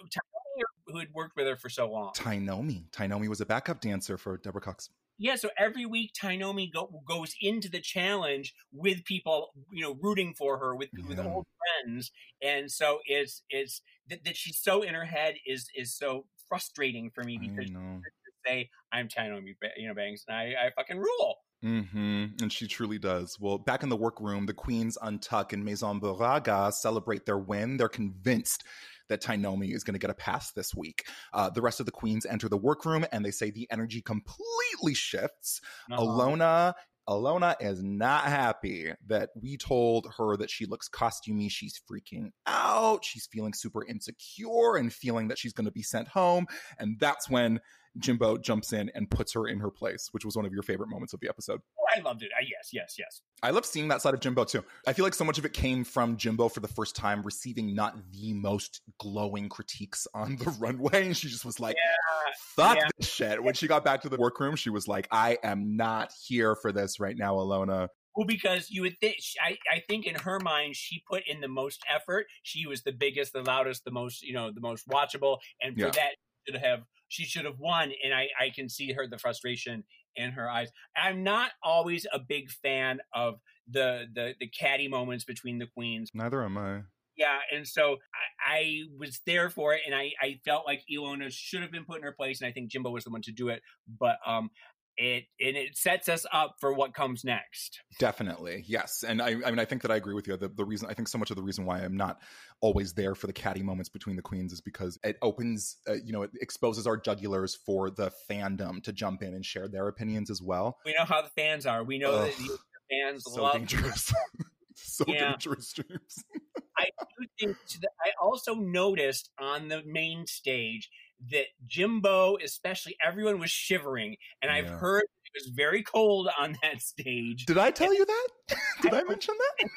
who had worked with her for so long. Tynomi. Tynomi was a backup dancer for Deborah Cox. Yeah, so every week Tynomi go, goes into the challenge with people, you know, rooting for her with yeah. with old friends, and so it's it's that, that, she's so in her head is is so frustrating for me because to say I'm Tynomi, you know, Banks, and I, I fucking rule. Mm-hmm. And she truly does. Well, back in the workroom, the queens Untuck and Maison Buraga celebrate their win. They're convinced that Tynomi is going to get a pass this week. Uh, the rest of the queens enter the workroom and they say the energy completely shifts. Uh-huh. Ilona Ilona is not happy that we told her that she looks costumey. She's freaking out. She's feeling super insecure and feeling that she's going to be sent home. And that's when Jimbo jumps in and puts her in her place, which was one of your favorite moments of the episode. Oh, I loved it. Uh, yes, yes, yes. I love seeing that side of Jimbo too. I feel like so much of it came from Jimbo for the first time receiving not the most glowing critiques on the runway. And she just was like, yeah, fuck yeah. this shit. When she got back to the workroom, she was like, I am not here for this right now, Ilona. Well, because you would think, I, I think in her mind, she put in the most effort. She was the biggest, the loudest, the most, you know, the most watchable. And for yeah. that, should have she should have won and I, I can see her the frustration in her eyes. I'm not always a big fan of the the the catty moments between the queens. Neither am i. Yeah and so I, I, was there for it and I, I felt like Ilona should have been put in her place and I think Jimbo was the one to do it but um it and it sets us up for what comes next. Definitely, yes. And I, I mean, I think that I agree with you. The, the reason I think so much of the reason why I'm not always there for the catty moments between the queens is because it opens, uh, you know, it exposes our jugulars for the fandom to jump in and share their opinions as well. We know how the fans are. We know Ugh, that the fans so love. Dangerous. so yeah. dangerous, James. I do think. That I also noticed on the main stage that Jimbo, especially everyone was shivering, and yeah. I've heard it was very cold on that stage. Did I tell and you that? Did I, I mention that?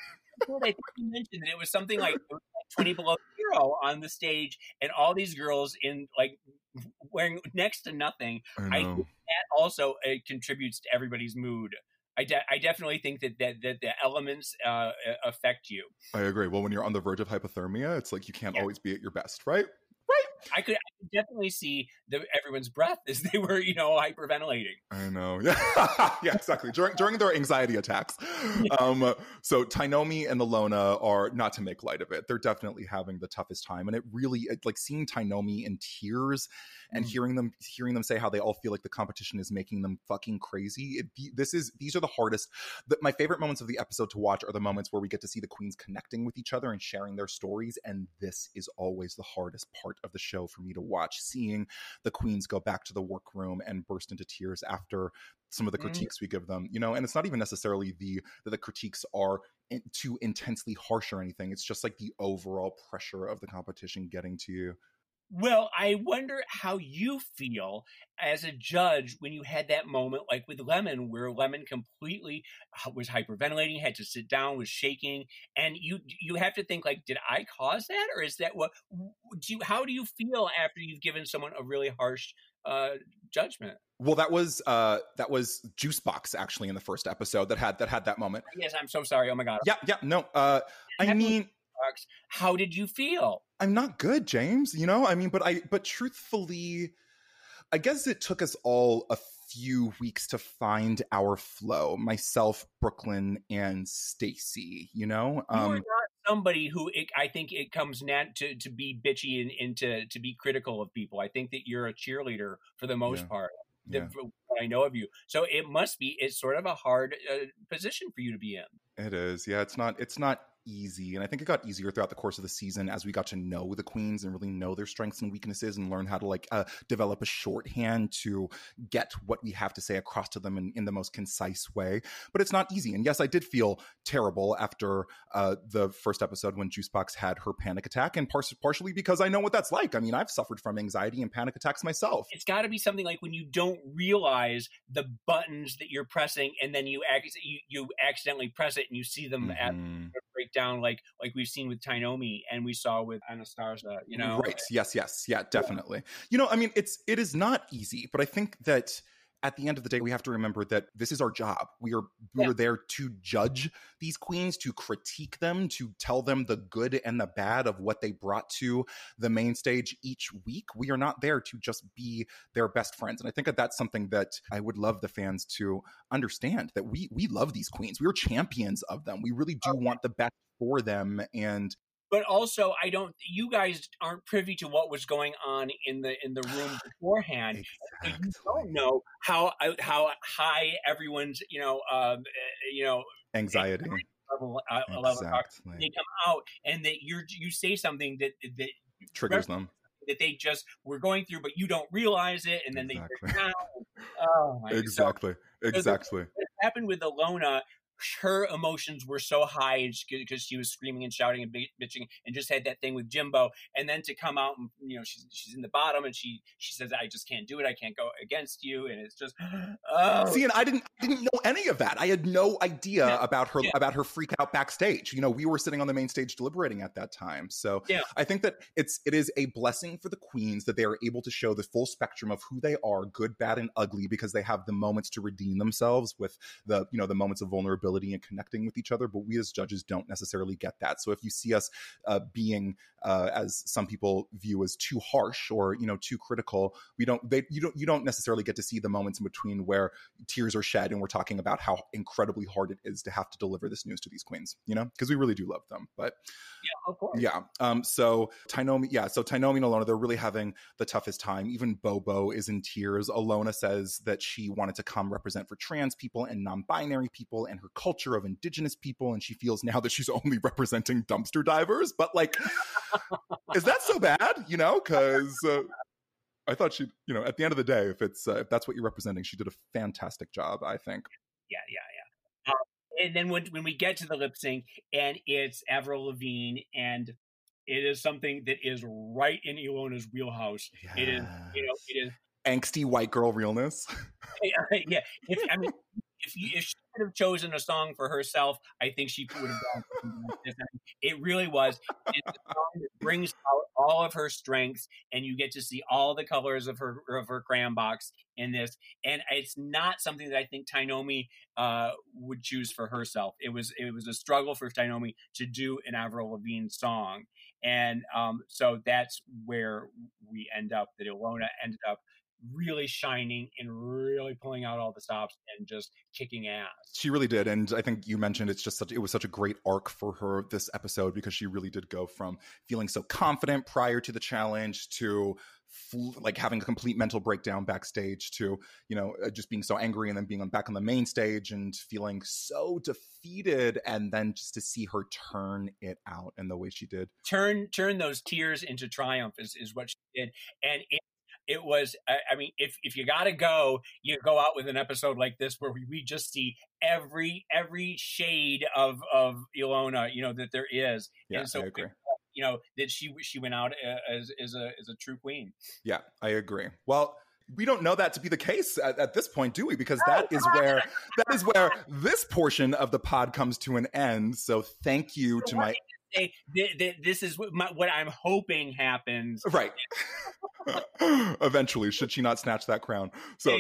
I think you mentioned that it was something like 20 below zero on the stage, and all these girls in like wearing next to nothing. I, I think that also uh, contributes to everybody's mood. I, de- I definitely think that, that, that the elements uh, affect you. I agree. Well, when you're on the verge of hypothermia, it's like you can't yeah. always be at your best, right? right? I could, I could definitely see the, everyone's breath as they were, you know, hyperventilating. I know. Yeah, yeah, exactly. During during their anxiety attacks. Um, so Tynomi and Ilona are not to make light of it. They're definitely having the toughest time, and it really it, like seeing Tynomi in tears and mm. hearing them hearing them say how they all feel like the competition is making them fucking crazy. It, this is these are the hardest. The, my favorite moments of the episode to watch are the moments where we get to see the queens connecting with each other and sharing their stories, and this is always the hardest part of the show for me to watch. Seeing the queens go back to the workroom and burst into tears after some of the Mm. critiques we give them, you know, and it's not even necessarily the that the critiques are in, too intensely harsh or anything. It's just like the overall pressure of the competition getting to you. Well, I wonder how you feel as a judge when you had that moment, like with Lemon, where Lemon completely h- was hyperventilating, had to sit down, was shaking, and you you have to think like, did I cause that, or is that what? Do you, how do you feel after you've given someone a really harsh uh, judgment? Well, that was uh that was Juice Boxx actually in the first episode that had that had that moment. Yes, I'm so sorry. Oh my god. Yeah, yeah, no. Uh I mean, Fox, How did you feel? I'm not good, James, you know? I mean, but I but truthfully I guess it took us all a few weeks to find our flow. Myself, Brooke Lynn, and Stacey, you know? you are Um not somebody who it, I think it comes nat to to be bitchy and, and to to be critical of people. I think that you're a cheerleader for the most Yeah. part. the- yeah, I know of you, so it must be it's sort of a hard uh, position for you to be in. it is. Yeah, it's not it's not easy. And I think it got easier throughout the course of the season as we got to know the queens and really know their strengths and weaknesses and learn how to like uh, develop a shorthand to get what we have to say across to them in, in the most concise way. But it's not easy. And yes, I did feel terrible after uh, the first episode when Juice Boxx had her panic attack, and par- partially because I know what that's like. I mean, I've suffered from anxiety and panic attacks myself. It's got to be something like when you don't realize the buttons that you're pressing, and then you ac- you, you accidentally press it, and you see them at Mhm. Breakdown, like like we've seen with Tynomi, and we saw with Anastasia. You know, right. Yes yes. Yeah. definitely. You know i mean it's it is not easy but i think that at the end of the day we have to remember that this is our job. We are we Yeah. are there to judge these queens to critique them to tell them the good and the bad of what they brought to the main stage each week. We are not there to just be their best friends. And i think that that's something that i would love the fans to understand that we we love these queens. We are champions of them. We really do want the best for them. And but also I don't. You guys aren't privy to what was going on in the in the room beforehand. So you don't know how how high everyone's you know um, uh, you know anxiety level uh, level are. exactly they come out and that you're you say something that that triggers them that they just were going through, but you don't realize it, and then Exactly. they. Oh my! So exactly exactly what happened with Ilona? Her emotions were so high because she was screaming and shouting and bitching, and just had that thing with Jimbo. And then to come out and you know she's she's in the bottom, and she she says, "I just can't do it. I can't go against you." And it's just oh, See, and I didn't I didn't know any of that. I had no idea Yeah. about her Yeah. about her freak out backstage. You know, we were sitting on the main stage deliberating at that time. So Yeah. I think that it's it is a blessing for the queens that they are able to show the full spectrum of who they are, good, bad, and ugly, because they have the moments to redeem themselves with the you know the moments of vulnerability and connecting with each other. But we as judges don't necessarily get that. So if you see us uh, being uh, as some people view as too harsh or you know too critical, we don't they you don't you don't necessarily get to see the moments in between where tears are shed and we're talking about how incredibly hard it is to have to deliver this news to these queens you know because we really do love them but yeah, of course. yeah um so tynomi yeah so tynomi and ilona they're really having the toughest time even bobo is in tears ilona says that she wanted to come represent for trans people and non-binary people and her culture of indigenous people and she feels now that she's only representing dumpster divers but like is that so bad you know because uh, I thought she, you know, at the end of the day, if it's uh, if that's what you're representing, she did a fantastic job. I think. yeah, yeah, yeah. Um, and then when when we get to the lip sync, and it's Avril Lavigne, and it is something that is right in Ilona's wheelhouse. It is, you know, it is. angsty white girl realness. yeah, if, I mean, if, you, if she could have chosen a song for herself, I think she would have done it really was. It's a song that brings out all of her strengths, and you get to see all the colors of her of her crayon box in this. And it's not something that I think Tynomi uh, would choose for herself. It was it was a struggle for Tynomi to do an Avril Lavigne song, and um, so that's where we end up. That Ilona ended up really shining and really pulling out all the stops and just kicking ass. She really did, and I think you mentioned it's just such it was such a great arc for her this episode because she really did go from feeling so confident prior to the challenge to like having a complete mental breakdown backstage to you know uh, just being so angry and then being on back on the main stage and feeling so defeated and then just to see her turn it out in the way she did turn turn those tears into triumph is, is what she did and it it was i mean if if you gotta go you go out with an episode like this where we, we just see every every shade of of ilona you know that there is yeah and so I agree you know that she she went out uh, as as a as a true queen. Yeah, I agree. Well, we don't know that to be the case at, at, this point, do we? Because that is where that is where this portion of the pod comes to an end. So thank you to my. Say, this is what, my, what I'm hoping happens. Right. Eventually, should she not snatch that crown? So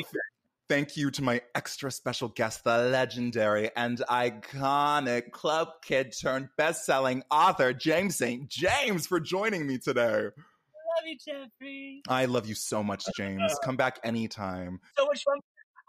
Thank you to my extra special guest, the legendary and iconic club kid turned best-selling author, James St. James, for joining me today. I love you, Jeffrey. I love you so much, James. Uh-huh. Come back anytime. So much fun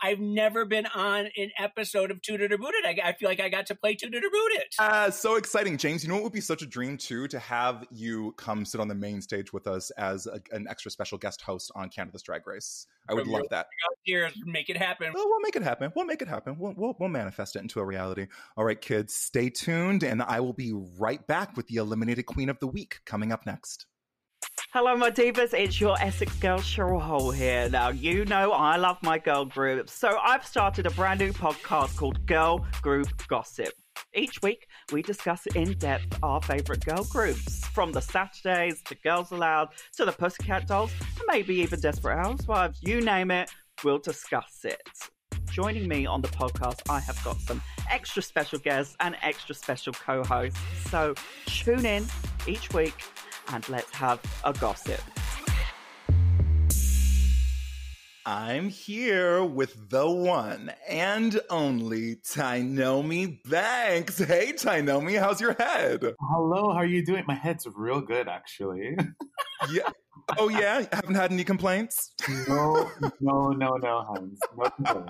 I've never been on an episode of Tooted or Booted. I, I feel like I got to play Tooted or Booted. Uh, so exciting, James. You know what would be such a dream too to have you come sit on the main stage with us as a, an extra special guest host on Canada's Drag Race. I would love that. Here, make it happen. Well, we'll make it happen. We'll make it happen. We'll, we'll, we'll manifest it into a reality. All right, kids, stay tuned, and I will be right back with the eliminated queen of the week coming up next. Hello, my divas. It's your Essex girl, Cheryl Hole here. Now, you know I love my girl groups, so I've started a brand new podcast called Girl Group Gossip. Each week, we discuss in depth our favourite girl groups, from the Saturdays to Girls Aloud to the Pussycat Dolls, and maybe even Desperate Housewives. You name it, we'll discuss it. Joining me on the podcast, I have got some extra special guests and extra special co hosts. So tune in each week and let's have a gossip. I'm here with the one and only Tynomi Banks. Hey, Tynomi, how's your head? Hello, how are you doing? My head's real good, actually. yeah. Oh, yeah? Haven't had any complaints? No, no, no, no, Hans. No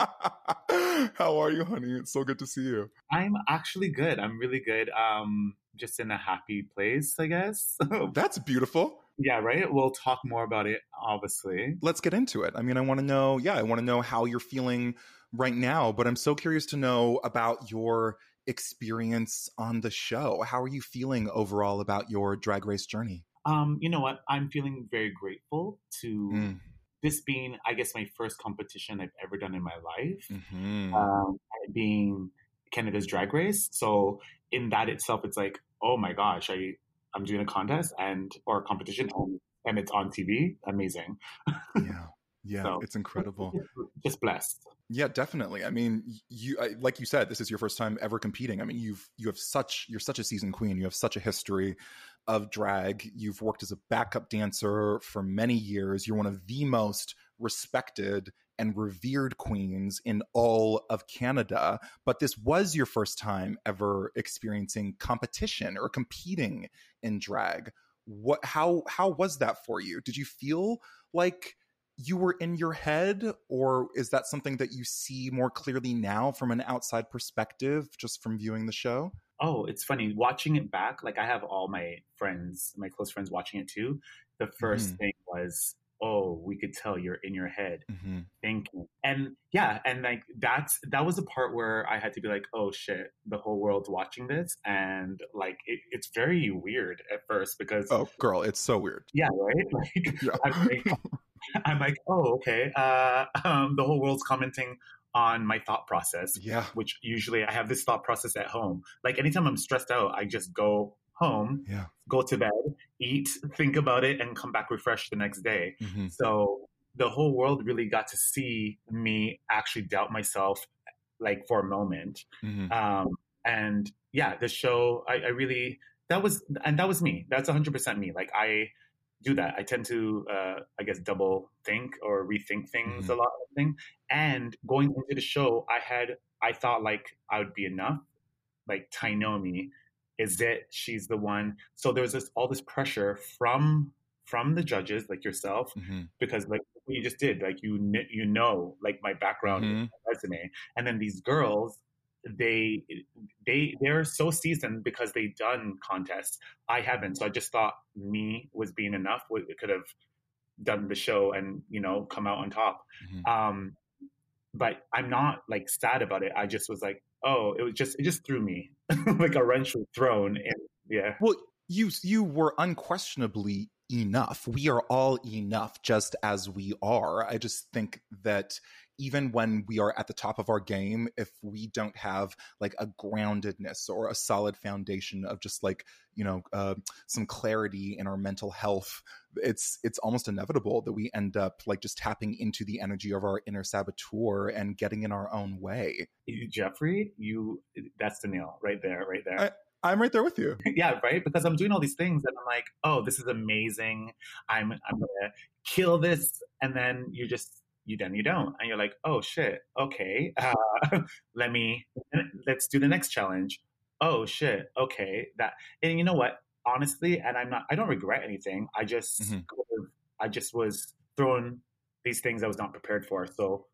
how are you, honey? It's so good to see you. I'm actually good. I'm really good. Um, just in a happy place, I guess. That's beautiful. Yeah, right? We'll talk more about it, obviously. Let's get into it. I mean, I want to know, yeah, I want to know how you're feeling right now, but I'm so curious to know about your experience on the show. How are you feeling overall about your drag race journey? Um, you know what? I'm feeling very grateful to mm. this being, I guess, my first competition I've ever done in my life. Mm-hmm. Um, being Canada's Drag Race. So in that itself, it's like, oh my gosh, I I'm doing a contest and or a competition and, and it's on TV. Amazing. yeah. Yeah, so, it's incredible. Just blessed. Yeah, definitely. I mean, you I, like you said, this is your first time ever competing. I mean, you've you have such you're such a seasoned queen. You have such a history of drag. You've worked as a backup dancer for many years. You're one of the most respected and revered queens in all of Canada. But this was your first time ever experiencing competition or competing in drag. What how how was that for you? Did you feel like you were in your head or is that something that you see more clearly now from an outside perspective just from viewing the show? Oh, it's funny watching it back. Like I have all my friends, my close friends watching it too. The 1st mm-hmm. thing was oh we could tell you're in your head mm-hmm. thinking. And yeah and like that's that was the part where i had to be like oh shit the whole world's watching this and like it, it's very weird at first because oh girl it's so weird. Yeah right? Like, yeah. I'm, like I'm like oh okay uh um the whole world's commenting on my thought process yeah. which usually i have this thought process at home. Like anytime i'm stressed out i just go home, yeah. go to bed, eat, think about it, and come back refreshed the next day. Mm-hmm. So the whole world really got to see me actually doubt myself, like for a moment. Mm-hmm. Um, and yeah, the show, I, I, really that was, and that was me. That's 100% me. Like I do that. I tend to, uh, I guess, double think or rethink things mm-hmm. a lot. Thing. And going into the show, I had, I thought like I would be enough, like Tynomi is it she's the one so there's this all this pressure from from the judges like yourself mm-hmm. because like you just did like you you know like my background mm-hmm. resume and then these girls they they they're so seasoned because they've done contests i haven't so i just thought me was being enough it could have done the show and you know come out on top. Mm-hmm. Um, but I'm not like sad about it. I just was like, oh, it was just it just threw me like a wrench was thrown. And yeah. Well, you you were unquestionably enough. We are all enough just as we are. I just think that even when we are at the top of our game, if we don't have like a groundedness or a solid foundation of just like you know uh, some clarity in our mental health, it's it's almost inevitable that we end up like just tapping into the energy of our inner saboteur and getting in our own way. Jeffrey, you that's the nail right there, right there. I, I'm right there with you. yeah, right. Because I'm doing all these things, and I'm like, "Oh, this is amazing! I'm I'm gonna kill this," and then you're just you then you don't, and you're like, "Oh shit! Okay, uh, let me let's do the next challenge." Oh shit! Okay, that and you know what? Honestly, and I'm not. I don't regret anything. I just mm-hmm. I just was thrown these things I was not prepared for, so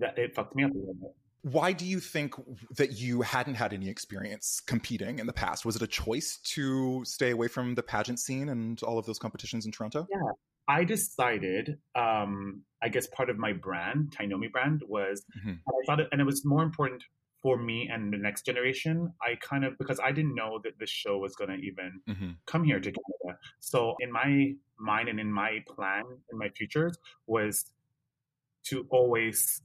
that it fucked me up a little bit. Why do you think that you hadn't had any experience competing in the past? Was it a choice to stay away from the pageant scene and all of those competitions in Toronto? Yeah, I decided, um, I guess part of my brand, Tynomi brand, was, mm-hmm. I thought, it, and it was more important for me and the next generation. I kind of, because I didn't know that this show was going to even mm-hmm. come here to Canada. So in my mind and in my plan, in my futures, was to always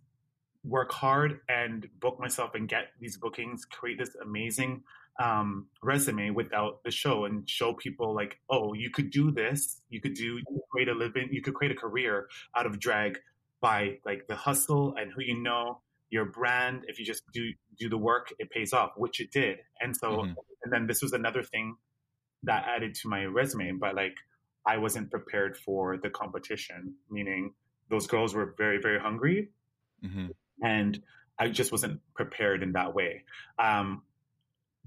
work hard and book myself and get these bookings, create this amazing um, resume without the show and show people like, oh, you could do this, you could do you could create a living, you could create a career out of drag by like the hustle and who you know, your brand. If you just do do the work, it pays off, which it did. And so, mm-hmm. and then this was another thing that added to my resume, but like I wasn't prepared for the competition, meaning those girls were very, very hungry. Mm-hmm and I just wasn't prepared in that way. Um,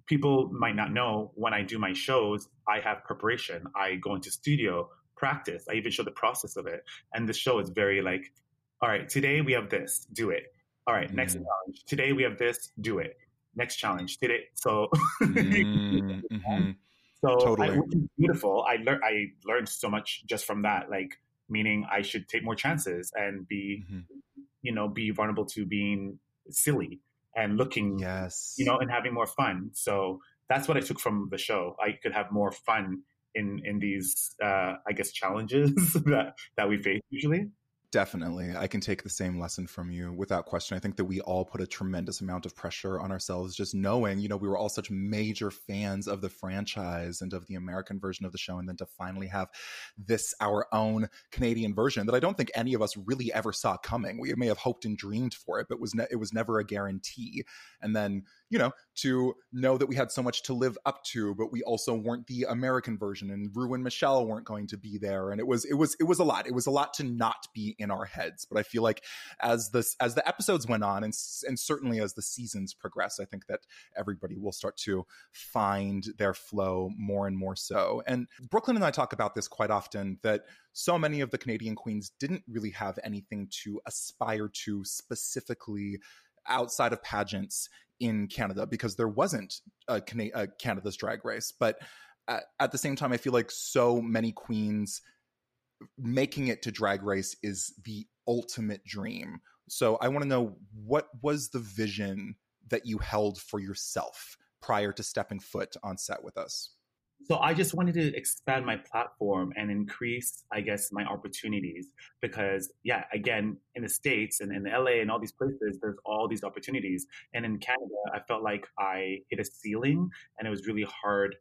people might not know when I do my shows, I have preparation. I go into studio, practice. I even show the process of it. And the show is very like, all right, today we have this, do it. All right, next mm-hmm. challenge. Today we have this, do it. Next challenge. Today, so mm-hmm. so totally. I, beautiful. I learned I learned so much just from that. Like meaning I should take more chances and be mm-hmm you know, be vulnerable to being silly and looking, yes, you know, and having more fun. So that's what I took from the show. I could have more fun in in these, uh, I guess, challenges that that we face usually. Definitely. I can take the same lesson from you without question. I think that we all put a tremendous amount of pressure on ourselves just knowing, you know, we were all such major fans of the franchise and of the American version of the show. And then to finally have this, our own Canadian version that I don't think any of us really ever saw coming. We may have hoped and dreamed for it, but was ne- it was never a guarantee. And then you know, to know that we had so much to live up to, but we also weren't the American version, and Ru and Michelle weren't going to be there, and it was it was it was a lot. It was a lot to not be in our heads. But I feel like as this as the episodes went on, and and certainly as the seasons progress, I think that everybody will start to find their flow more and more so. And Brooke Lynn and I talk about this quite often that so many of the Canadian queens didn't really have anything to aspire to specifically outside of pageants in Canada because there wasn't a, Can- a Canada's Drag Race. But at, at the same time, I feel like so many queens making it to Drag Race is the ultimate dream. So I want to know what was the vision that you held for yourself prior to stepping foot on set with us? So I just wanted to expand my platform and increase, I guess, my opportunities because, yeah, again, in the States and in LA and all these places, there's all these opportunities. And in Canada, I felt like I hit a ceiling and it was really hard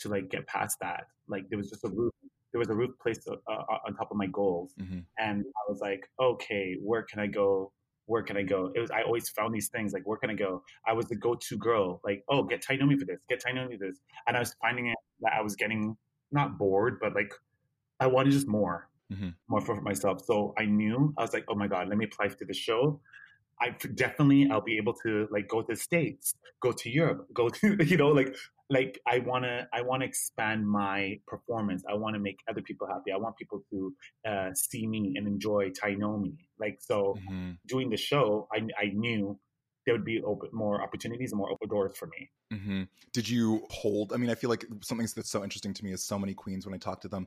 to like get past that. Like there was just a roof, there was a roof placed uh, on top of my goals. Mm-hmm. And I was like, okay, where can I go where can I go? It was I always found these things like where can I go? I was the go-to girl, like oh get Tynomi for this, get Tynomi for this, and I was finding it that I was getting not bored, but like I wanted just more, mm-hmm. more for myself. So I knew I was like, oh my god, let me apply to the show. I definitely I'll be able to like go to the states, go to Europe, go to you know like like I want to I want to expand my performance. I want to make other people happy. I want people to uh, see me and enjoy Tynomi. Like so, mm-hmm. doing the show, I I knew there would be open, more opportunities and more open doors for me. Mm-hmm. Did you hold? I mean, I feel like something that's so interesting to me is so many queens when I talk to them.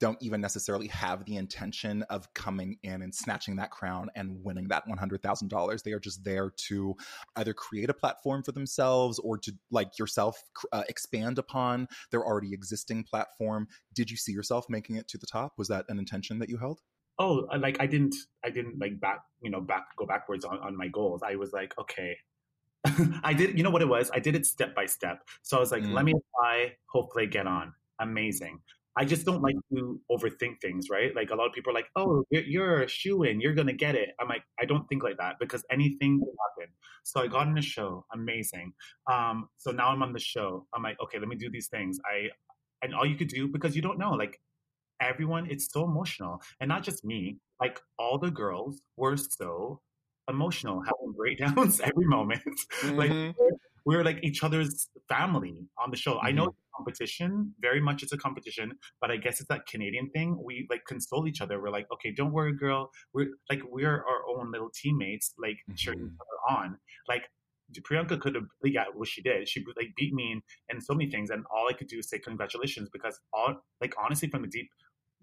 don't even necessarily have the intention of coming in and snatching that crown and winning that $100,000. They are just there to either create a platform for themselves or to, like yourself, uh, expand upon their already existing platform. Did you see yourself making it to the top? Was that an intention that you held? Oh, like I didn't, I didn't like back, you know, back go backwards on, on my goals. I was like, okay, I did, you know what it was? I did it step by step. So I was like, mm. let me apply, hopefully get on. Amazing. I just don't like to overthink things, right? Like a lot of people are like, oh, you're, you're a shoe in, you're to get it. I'm like, I don't think like that because anything can happen. So I got in the show, amazing. Um, so now I'm on the show. I'm like, okay, let me do these things. I, and all you could do because you don't know, like everyone, it's so emotional. And not just me, like all the girls were so emotional, having breakdowns every moment. Mm-hmm. like we're like each other's family on the show. Mm-hmm. I know mm-hmm. competition, very much it's a competition, but I guess it's that Canadian thing. We like console each other. We're like, okay, don't worry, girl. We're like we're our own little teammates, like mm-hmm. cheering each other on. Like Priyanka could have yeah, what she did. She like beat me in, in so many things, and all I could do is say congratulations because all like honestly from the deep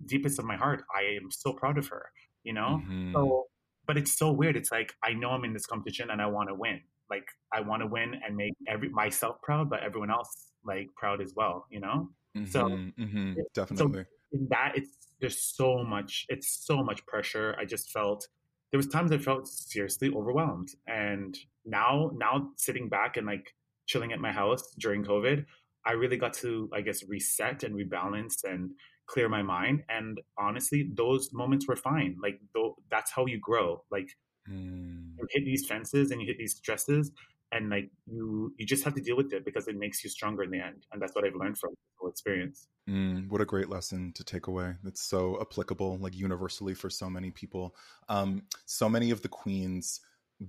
deepest of my heart, I am so proud of her. You know, mm-hmm. so but it's so weird. It's like I know I'm in this competition and I want to win. Like I want to win and make every myself proud, but everyone else like proud as well. You know. Mm-hmm, so mm-hmm, definitely so in that it's there's so much it's so much pressure. I just felt there was times I felt seriously overwhelmed, and now now sitting back and like chilling at my house during COVID, I really got to I guess reset and rebalance and clear my mind. And honestly, those moments were fine. Like th- that's how you grow. Like mm. you hit these fences and you hit these stresses, and like you you just have to deal with it because it makes you stronger in the end. And that's what I've learned from the whole experience. Mm, what a great lesson to take away. It's so applicable, like universally for so many people. Um, so many of the queens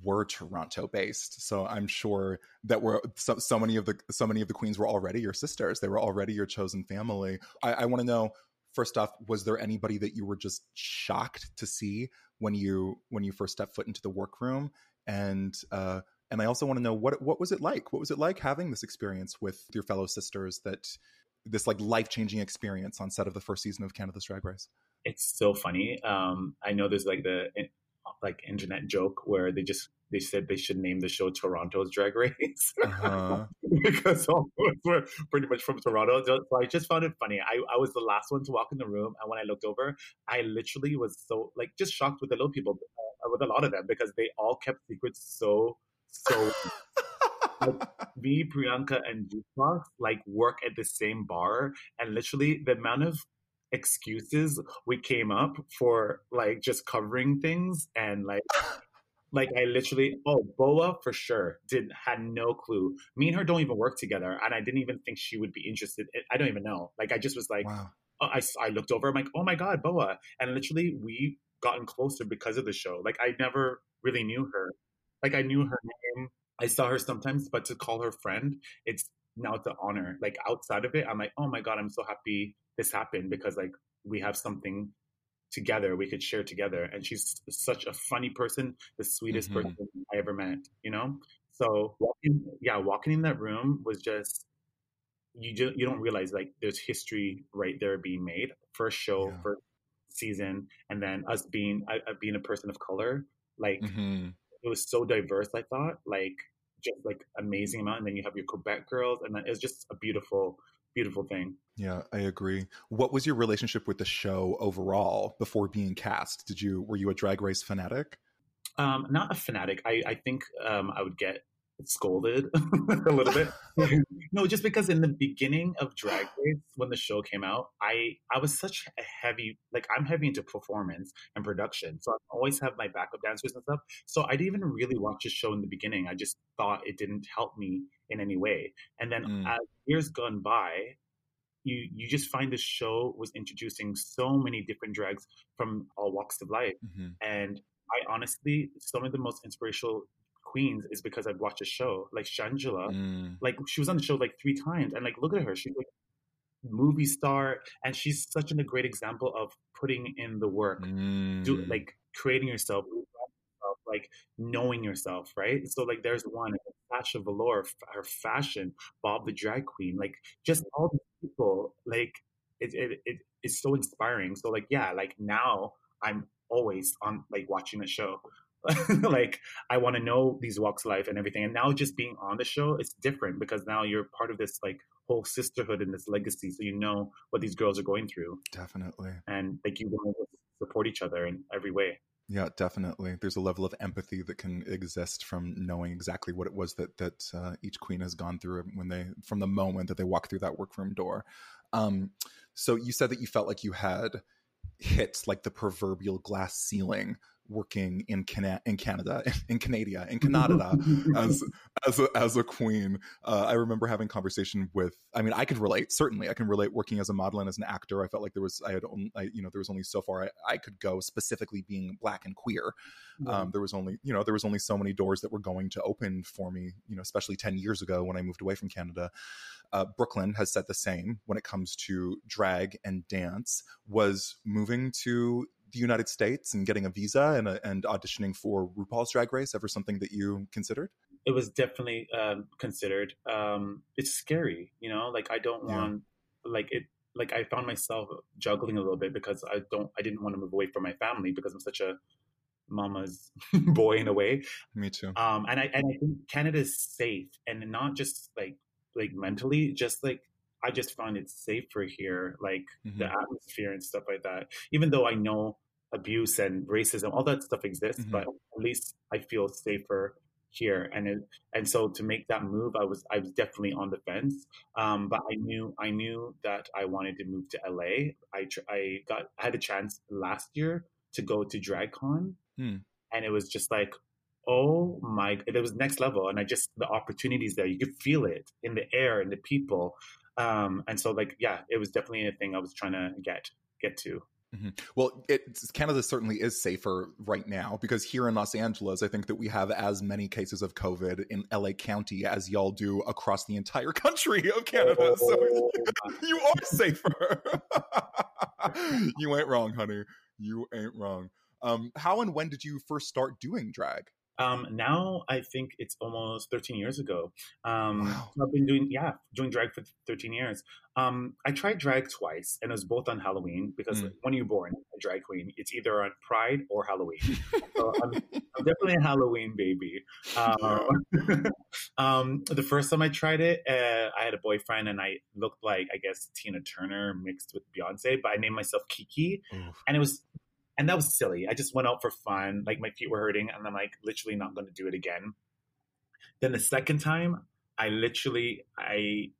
were Toronto based. So I'm sure that we're so, so, many of the so many of the queens were already your sisters. They were already your chosen family. I, I want to know first off was there anybody that you were just shocked to see when you when you first stepped foot into the workroom? And uh and i also want to know what what was it like? What was it like having this experience with your fellow sisters that this like life-changing experience on set of the first season of canada's drag race? It's so funny um i know there's like the like internet joke where they just they said they should name the show Toronto's Drag Race uh-huh. because all of us were pretty much from Toronto. So I just found it funny. I, I was the last one to walk in the room, and when I looked over, I literally was so like just shocked with the little people, uh, with a lot of them because they all kept secrets so so. like, me, Priyanka, and Juice Boxx like work at the same bar, and literally the amount of excuses we came up for like just covering things and like like I literally oh Boa for sure did had no clue. Me and her don't even work together, and I didn't even think she would be interested. I don't even know. Like I just was like, wow. Oh, I I looked over. I'm like, oh my god, Boa, and literally we gotten closer because of the show. Like I never really knew her. Like I knew her name. I saw her sometimes, but to call her friend, it's now it's an honor. Like outside of it, I'm like, oh my god, I'm so happy this happened because like we have something together we could share together and she's such a funny person the sweetest mm-hmm. person i ever met you know so walking, yeah walking in that room was just you just you don't realize like there's history right there being made first show yeah. first season and then us being uh, being a person of color like mm-hmm. it was so diverse i thought like just like amazing amount and then you have your quebec girls and then it's just a beautiful beautiful thing. Yeah, I agree. What was your relationship with the show overall before being cast? Did you were you a drag race fanatic? Um, not a fanatic. I, I think um, I would get scolded a little bit. no, just because in the beginning of Drag Race, when the show came out, I I was such a heavy like I'm heavy into performance and production, so I always have my backup dancers and stuff. So I didn't even really watch the show in the beginning. I just thought it didn't help me in any way. And then mm. as years gone by, you you just find the show was introducing so many different drags from all walks of life, mm-hmm. and I honestly, some of the most inspirational queens is because I've watched a show like Shangela. Mm. Like she was on the show like three times, and like look at her, she's like movie star, and she's such an, a great example of putting in the work, mm. do like creating yourself, like knowing yourself, right? So like there's one Sasha Velour, her fashion, Bob the drag queen, like just mm. all these people, like it, it, it it's so inspiring. So like yeah, like now I'm always on like watching a show. like I want to know these walks of life and everything. And now just being on the show, it's different because now you're part of this like whole sisterhood and this legacy. So you know what these girls are going through. Definitely. And like you want to support each other in every way. Yeah, definitely. There's a level of empathy that can exist from knowing exactly what it was that that uh, each queen has gone through when they from the moment that they walk through that workroom door. Um, so you said that you felt like you had hit like the proverbial glass ceiling working in Cana- in Canada, in Canada, in Canada as as a, as a queen. Uh, I remember having conversation with. I mean, I could relate. Certainly, I can relate working as a model and as an actor. I felt like there was I had only, I, you know there was only so far I, I could go specifically being black and queer. Um, there was only you know there was only so many doors that were going to open for me. You know, especially ten years ago when I moved away from Canada. Uh, Brooke Lynn has said the same when it comes to drag and dance. Was moving to the United States and getting a visa and, a, and auditioning for RuPaul's Drag Race ever something that you considered? It was definitely um, considered. Um, it's scary, you know. Like I don't yeah. want, like it. Like I found myself juggling a little bit because I don't. I didn't want to move away from my family because I'm such a mama's boy in a way. Me too. Um, and I and I think Canada is safe, and not just like like mentally, just like I just find it safer here, like mm-hmm. the atmosphere and stuff like that. Even though I know abuse and racism, all that stuff exists, mm-hmm. but at least I feel safer here. And it, and so to make that move, I was I was definitely on the fence. Um, but I knew I knew that I wanted to move to LA. I I got I had a chance last year to go to DragCon, hmm. and it was just like oh my it was next level and i just the opportunities there you could feel it in the air and the people um, and so like yeah it was definitely a thing i was trying to get get to Mm-hmm. Well, it, Canada certainly is safer right now because here in Los Angeles, I think that we have as many cases of COVID in LA County as y'all do across the entire country of Canada. Oh, so you are safer. you ain't wrong, honey. You ain't wrong. Um, how and when did you first start doing drag? Um, now I think it's almost 13 years ago. Um, wow. I've been doing, yeah, doing drag for 13 years. Um, I tried drag twice, and it was both on Halloween because mm. when you're born a drag queen, it's either on Pride or Halloween. so I'm, I'm, definitely a Halloween baby. Uh, um, the first time I tried it, uh, I had a boyfriend, and I looked like I guess Tina Turner mixed with Beyonce, but I named myself Kiki, Oof. and it was and that was silly. I just went out for fun. Like my feet were hurting, and I'm like literally not going to do it again. Then the second time, I literally I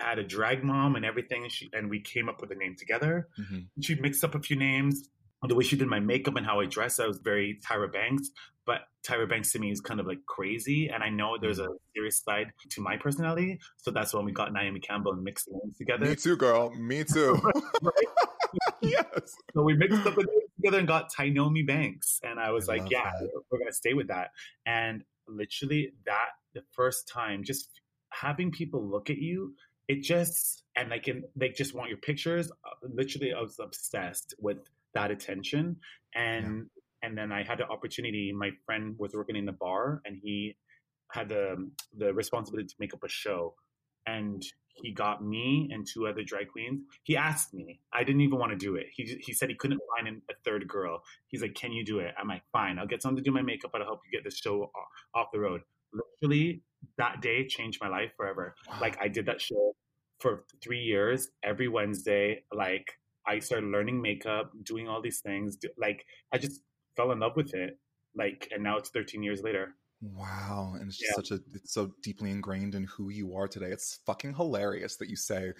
had a drag mom and everything, and, she, and we came up with a name together. Mm-hmm. She mixed up a few names. The way she did my makeup and how I dressed, I was very Tyra Banks. But Tyra Banks to me is kind of like crazy, and I know there's a mm-hmm. serious side to my personality. So that's when we got Naomi Campbell and mixed the names together. Me too, girl. Me too. yes. So we mixed up the names together and got Tynomi Banks. And I was I like, yeah, that. we're going to stay with that. And literally that, the first time, just having people look at you, it just, and like, in, they just want your pictures. Uh, literally, I was obsessed with that attention. And, yeah. and then I had the opportunity, my friend was working in the bar and he had the, the responsibility to make up a show. And he got me and two other drag queens. He asked me. I didn't even want to do it. He he said he couldn't find a third girl. He's like, "Can you do it?" I'm like, "Fine. I'll get someone to do my makeup, but I'll help you get this show off the road." Literally, that day changed my life forever. Like I did that show for three years every Wednesday. Like I started learning makeup, doing all these things. Like I just fell in love with it. Like, and now it's 13 years later. Wow. And it's just yeah. such a it's so deeply ingrained in who you are today. It's fucking hilarious that you say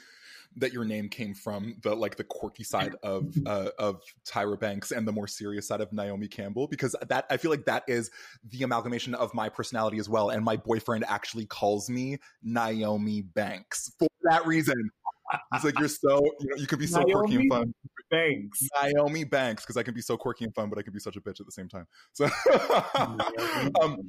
that your name came from the like the quirky side of uh, of Tyra Banks and the more serious side of Naomi Campbell because that I feel like that is the amalgamation of my personality as well and my boyfriend actually calls me Naomi Banks for that reason. He's like you're so you know you could be so Naomi quirky and fun. Banks. Naomi Banks, because I can be so quirky and fun, but I can be such a bitch at the same time. So, um,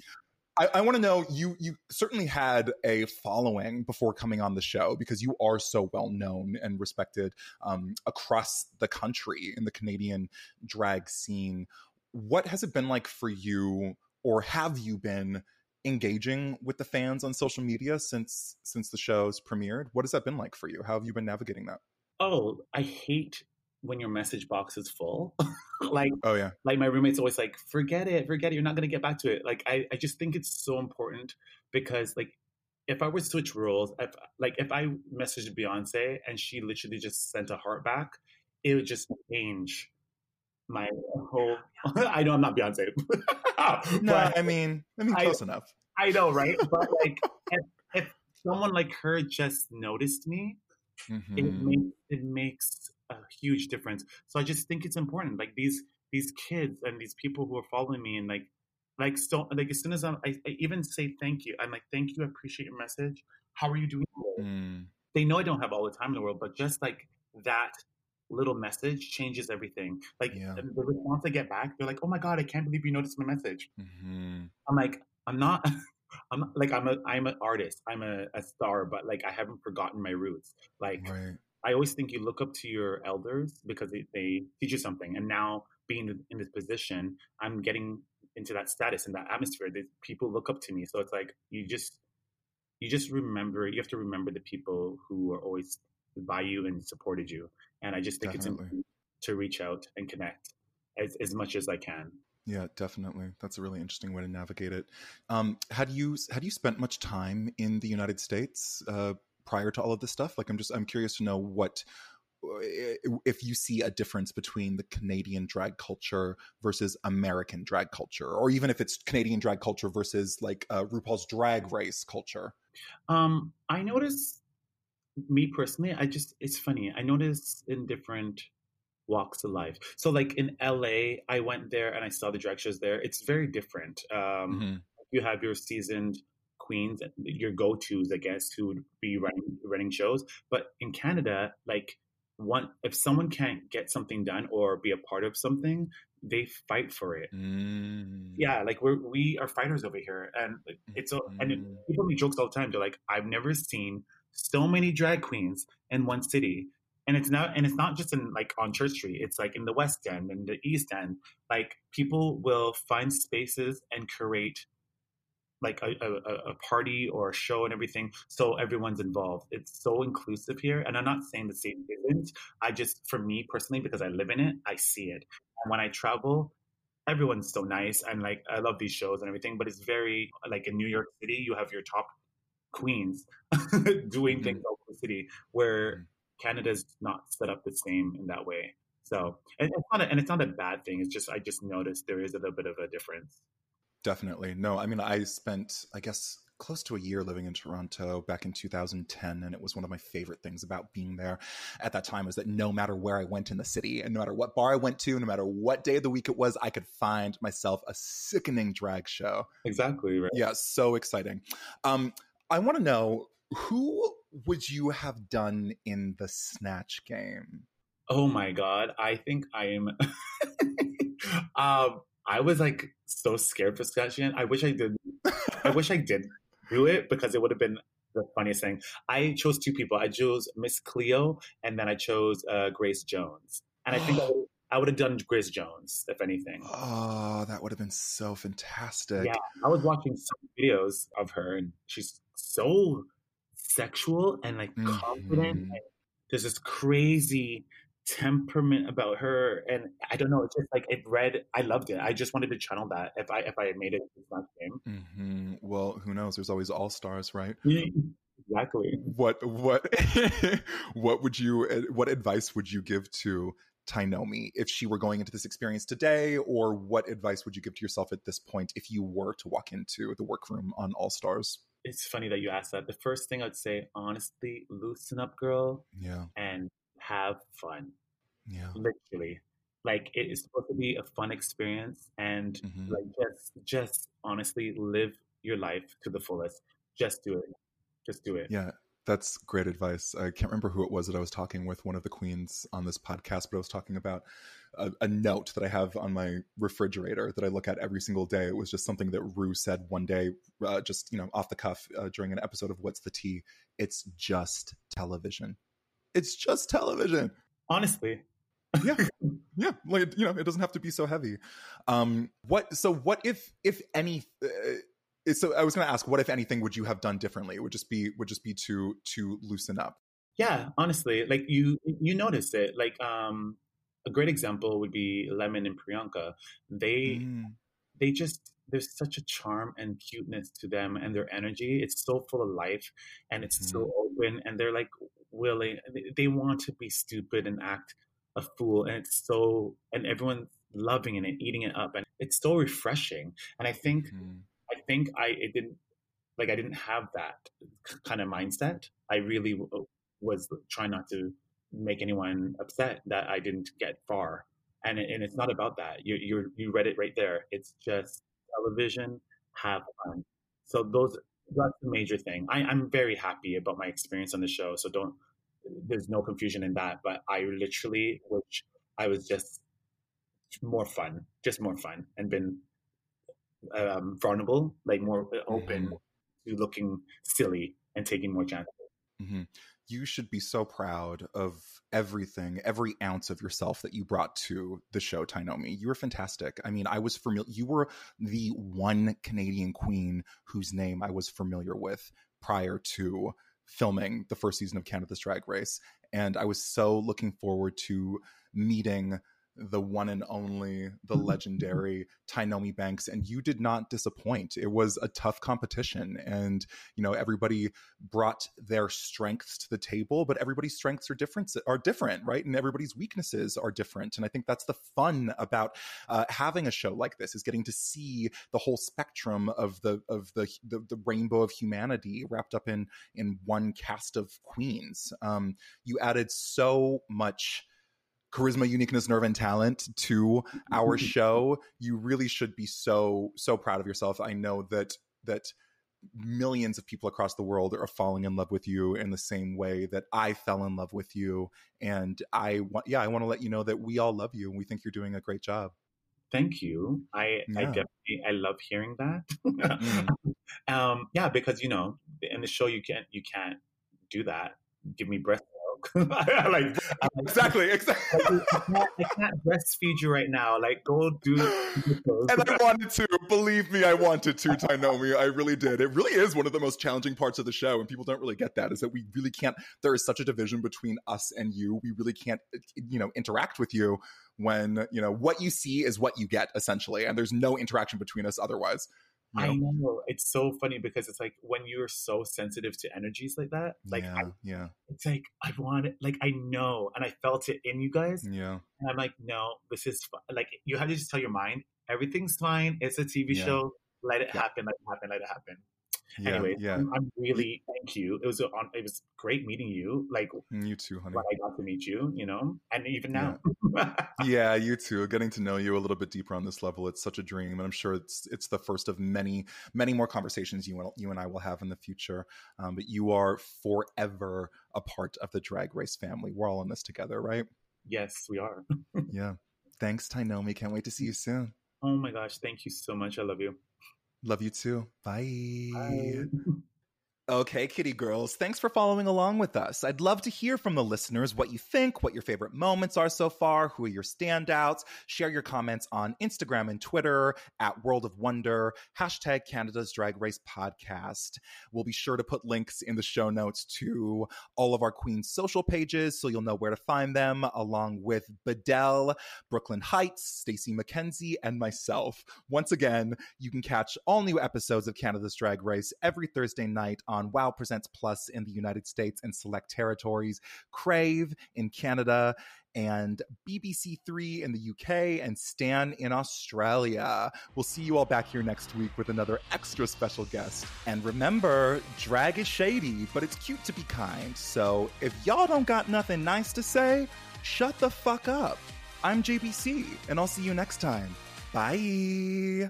I, I want to know you. You certainly had a following before coming on the show because you are so well known and respected um, across the country in the Canadian drag scene. What has it been like for you, or have you been? Engaging with the fans on social media since since the show's premiered what has that been like for you how have you been navigating that oh, I hate when your message box is full. like, oh yeah, like my roommate's always like, forget it, forget it. You're not gonna get back to it. Like, I, I just think it's so important because like, if I were to switch roles, if like if I messaged Beyonce and she literally just sent a heart back, it would just change my whole. I know I'm not Beyonce. no, I mean, I mean, close I, enough. I know, right? But like, if, if someone like her just noticed me, mm-hmm. it makes it makes a huge difference. So I just think it's important. Like these these kids and these people who are following me and like like so like as soon as I'm, I, I even say thank you, I'm like thank you, I appreciate your message. How are you doing? Mm. They know I don't have all the time in the world, but just like that little message changes everything. Like yeah. the, response I get back, they're like, "Oh my god, I can't believe you noticed my message." Mm-hmm. I'm like, I'm not. I'm not, like I'm a I'm an artist. I'm a, a star, but like I haven't forgotten my roots. Like right. I always think you look up to your elders because they, they teach you something. And now being in this position, I'm getting into that status and that atmosphere. That people look up to me. So it's like you just you just remember. You have to remember the people who are always by you and supported you. And I just think Definitely. it's important to reach out and connect as, as much as I can. Yeah, definitely. That's a really interesting way to navigate it. Um, had you had you spent much time in the United States uh, prior to all of this stuff? Like, I'm just I'm curious to know what if you see a difference between the Canadian drag culture versus American drag culture, or even if it's Canadian drag culture versus like uh, RuPaul's Drag Race culture. Um, I notice, me personally, I just it's funny. I notice in different walks of life. So, like in LA, I went there and I saw the drag shows there. It's very different. Um, mm-hmm. You have your seasoned queens, your go tos, I guess, who would be running running shows. But in Canada, like one, if someone can't get something done or be a part of something, they fight for it. Mm. Yeah, like we're we are fighters over here, and it's mm. and it, people make jokes all the time. They're like, I've never seen so many drag queens in one city. And it's not and it's not just in like on church street it's like in the west end and the east end. Like people will find spaces and create like a, a, a, party or a show and everything so everyone's involved. It's so inclusive here and i'm not saying the same isn't. I just for me personally because i live in it i see it. And when i travel everyone's so nice and like i love these shows and everything but it's very like in new york city you have your top queens doing mm-hmm. things all over the city where mm-hmm. Canada's not set up the same in that way. So, and it's not a, and it's not a bad thing. It's just I just noticed there is a little bit of a difference. Definitely. No, I mean I spent I guess close to a year living in Toronto back in 2010 and it was one of my favorite things about being there at that time was that no matter where I went in the city and no matter what bar I went to no matter what day of the week it was I could find myself a sickening drag show. Exactly, right. Yeah, so exciting. Um I want to know who would you have done in the snatch game? Oh my god, I think I am. um, I was like so scared for snatch game. I wish I did. I wish I did do it because it would have been the funniest thing. I chose two people. I chose Miss Cleo, and then I chose uh, Grace Jones. And I think I would have done Grace Jones, if anything. Oh, that would have been so fantastic. Yeah, I was watching some videos of her, and she's so sexual and like mm-hmm. confident. And there's this crazy temperament about her, and I don't know. It's just like it read. I loved it. I just wanted to channel that if I if I had made it this last game. Mm-hmm. Well, who knows? There's always all stars, right? exactly. What what what would you? Eh, what advice would you give to Tynomi if she were going into this experience today, or what advice would you give to yourself at this point if you were to walk into the workroom on All Stars? it's funny that you asked that. The first thing I'd say, honestly, loosen up, girl. Yeah. And have fun. Yeah. Literally. Like it is supposed to be a fun experience and mm-hmm. like just just honestly live your life to the fullest. Just do it. Just do it. Yeah. That's great advice. I can't remember who it was that I was talking with, one of the queens on this podcast, but I was talking about a, a, note that I have on my refrigerator that I look at every single day. It was just something that Ru said one day, uh, just you know, off the cuff uh, during an episode of What's the Tea. It's just television. It's just television. Honestly, yeah, yeah. Like you know, it doesn't have to be so heavy. Um, what? So what if if any? Uh, so I was going to ask, what if anything would you have done differently? It would just be would just be to to loosen up. Yeah, honestly, like you you notice it. Like um a great example would be Lemon and Priyanka. They mm. they just there's such a charm and cuteness to them and their energy. It's so full of life and it's mm. so open and they're like willing they want to be stupid and act a fool and it's so and everyone's loving it and eating it up and it's so refreshing. And I think mm. Think I it didn't like I didn't have that kind of mindset. I really uh, was trying not to make anyone upset that I didn't get far. And it, and it's not about that. You you you read it right there. It's just television, have fun. So those that's the major thing. I, I'm very happy about my experience on the show. So don't there's no confusion in that. But I literally which I was just more fun, just more fun, and been um, vulnerable, like more open mm-hmm. to looking silly and taking more chances. Mm-hmm you should be so proud of everything, every ounce of yourself that you brought to the show, Tynomi. You were fantastic. I mean, I was familiar. You were the one Canadian queen whose name I was familiar with prior to filming the first season of Canada's Drag Race, and I was so looking forward to meeting the one and only, the legendary Tynomi Banks, and you did not disappoint. It was a tough competition, and you know everybody brought their strengths to the table, but everybody's strengths are different, are different, right? And everybody's weaknesses are different, and I think that's the fun about uh, having a show like this is getting to see the whole spectrum of the of the the, the rainbow of humanity wrapped up in in one cast of queens. Um, you added so much charisma, uniqueness, nerve, and talent to our show, you really should be so so proud of yourself. I know that that millions of people across the world are falling in love with you in the same way that I fell in love with you. And I want, yeah, I want to let you know that we all love you and we think you're doing a great job. Thank you. I, yeah. I definitely, I love hearing that. mm. um, yeah, because you know, in the show, you can't, you can't do that. Give me like exactly, exactly. I, can't, I can't breastfeed you right now. Like, go do. and I wanted to. Believe me, I wanted to. Tynomi, I really did. It really is one of the most challenging parts of the show, and people don't really get that. Is that we really can't. There is such a division between us and you. We really can't, eh, eh, you know, interact with you when you know what you see is what you get essentially, and there's no interaction between us otherwise. You know? I know it's so funny because it's like when you're so sensitive to energies like that, like yeah, I, yeah, it's like I want it, like I know, and I felt it in you guys. Yeah, and I'm like, no, this is like you have to just tell your mind everything's fine. It's a TV yeah. show. Let it yeah. happen. Let it happen. Let it happen. Yeah, anyway, yeah. I'm, I'm, really thank you. It was on. It was great meeting you. Like mm, you too, honey. I got to meet you, you know, and even now. Yeah. yeah, you too. Getting to know you a little bit deeper on this level, it's such a dream, and I'm sure it's it's the first of many many more conversations you and you and I will have in the future. Um, but you are forever a part of the Drag Race family. We're all in this together, right? Yes, we are. yeah. Thanks, Tynomi. Can't wait to see you soon. Oh my gosh, thank you so much. I love you. Love you too. Bye. Bye. Okay, kitty girls, thanks for following along with us. I'd love to hear from the listeners what you think, what your favorite moments are so far, who are your standouts. Share your comments on Instagram and Twitter at World of Wonder, hashtag Canada's Drag Race Podcast. We'll be sure to put links in the show notes to all of our Queen's social pages so you'll know where to find them, along with Biddell, Brooklyn Heights, Stacey McKenzie, and myself. Once again, you can catch all new episodes of Canada's Drag Race every Thursday night on on WoW Presents Plus in the United States and select territories, Crave in Canada, and BBC Three in the UK, and Stan in Australia. We'll see you all back here next week with another extra special guest. And remember, drag is shady, but it's cute to be kind. So if y'all don't got nothing nice to say, shut the fuck up. I'm JBC, and I'll see you next time. Bye.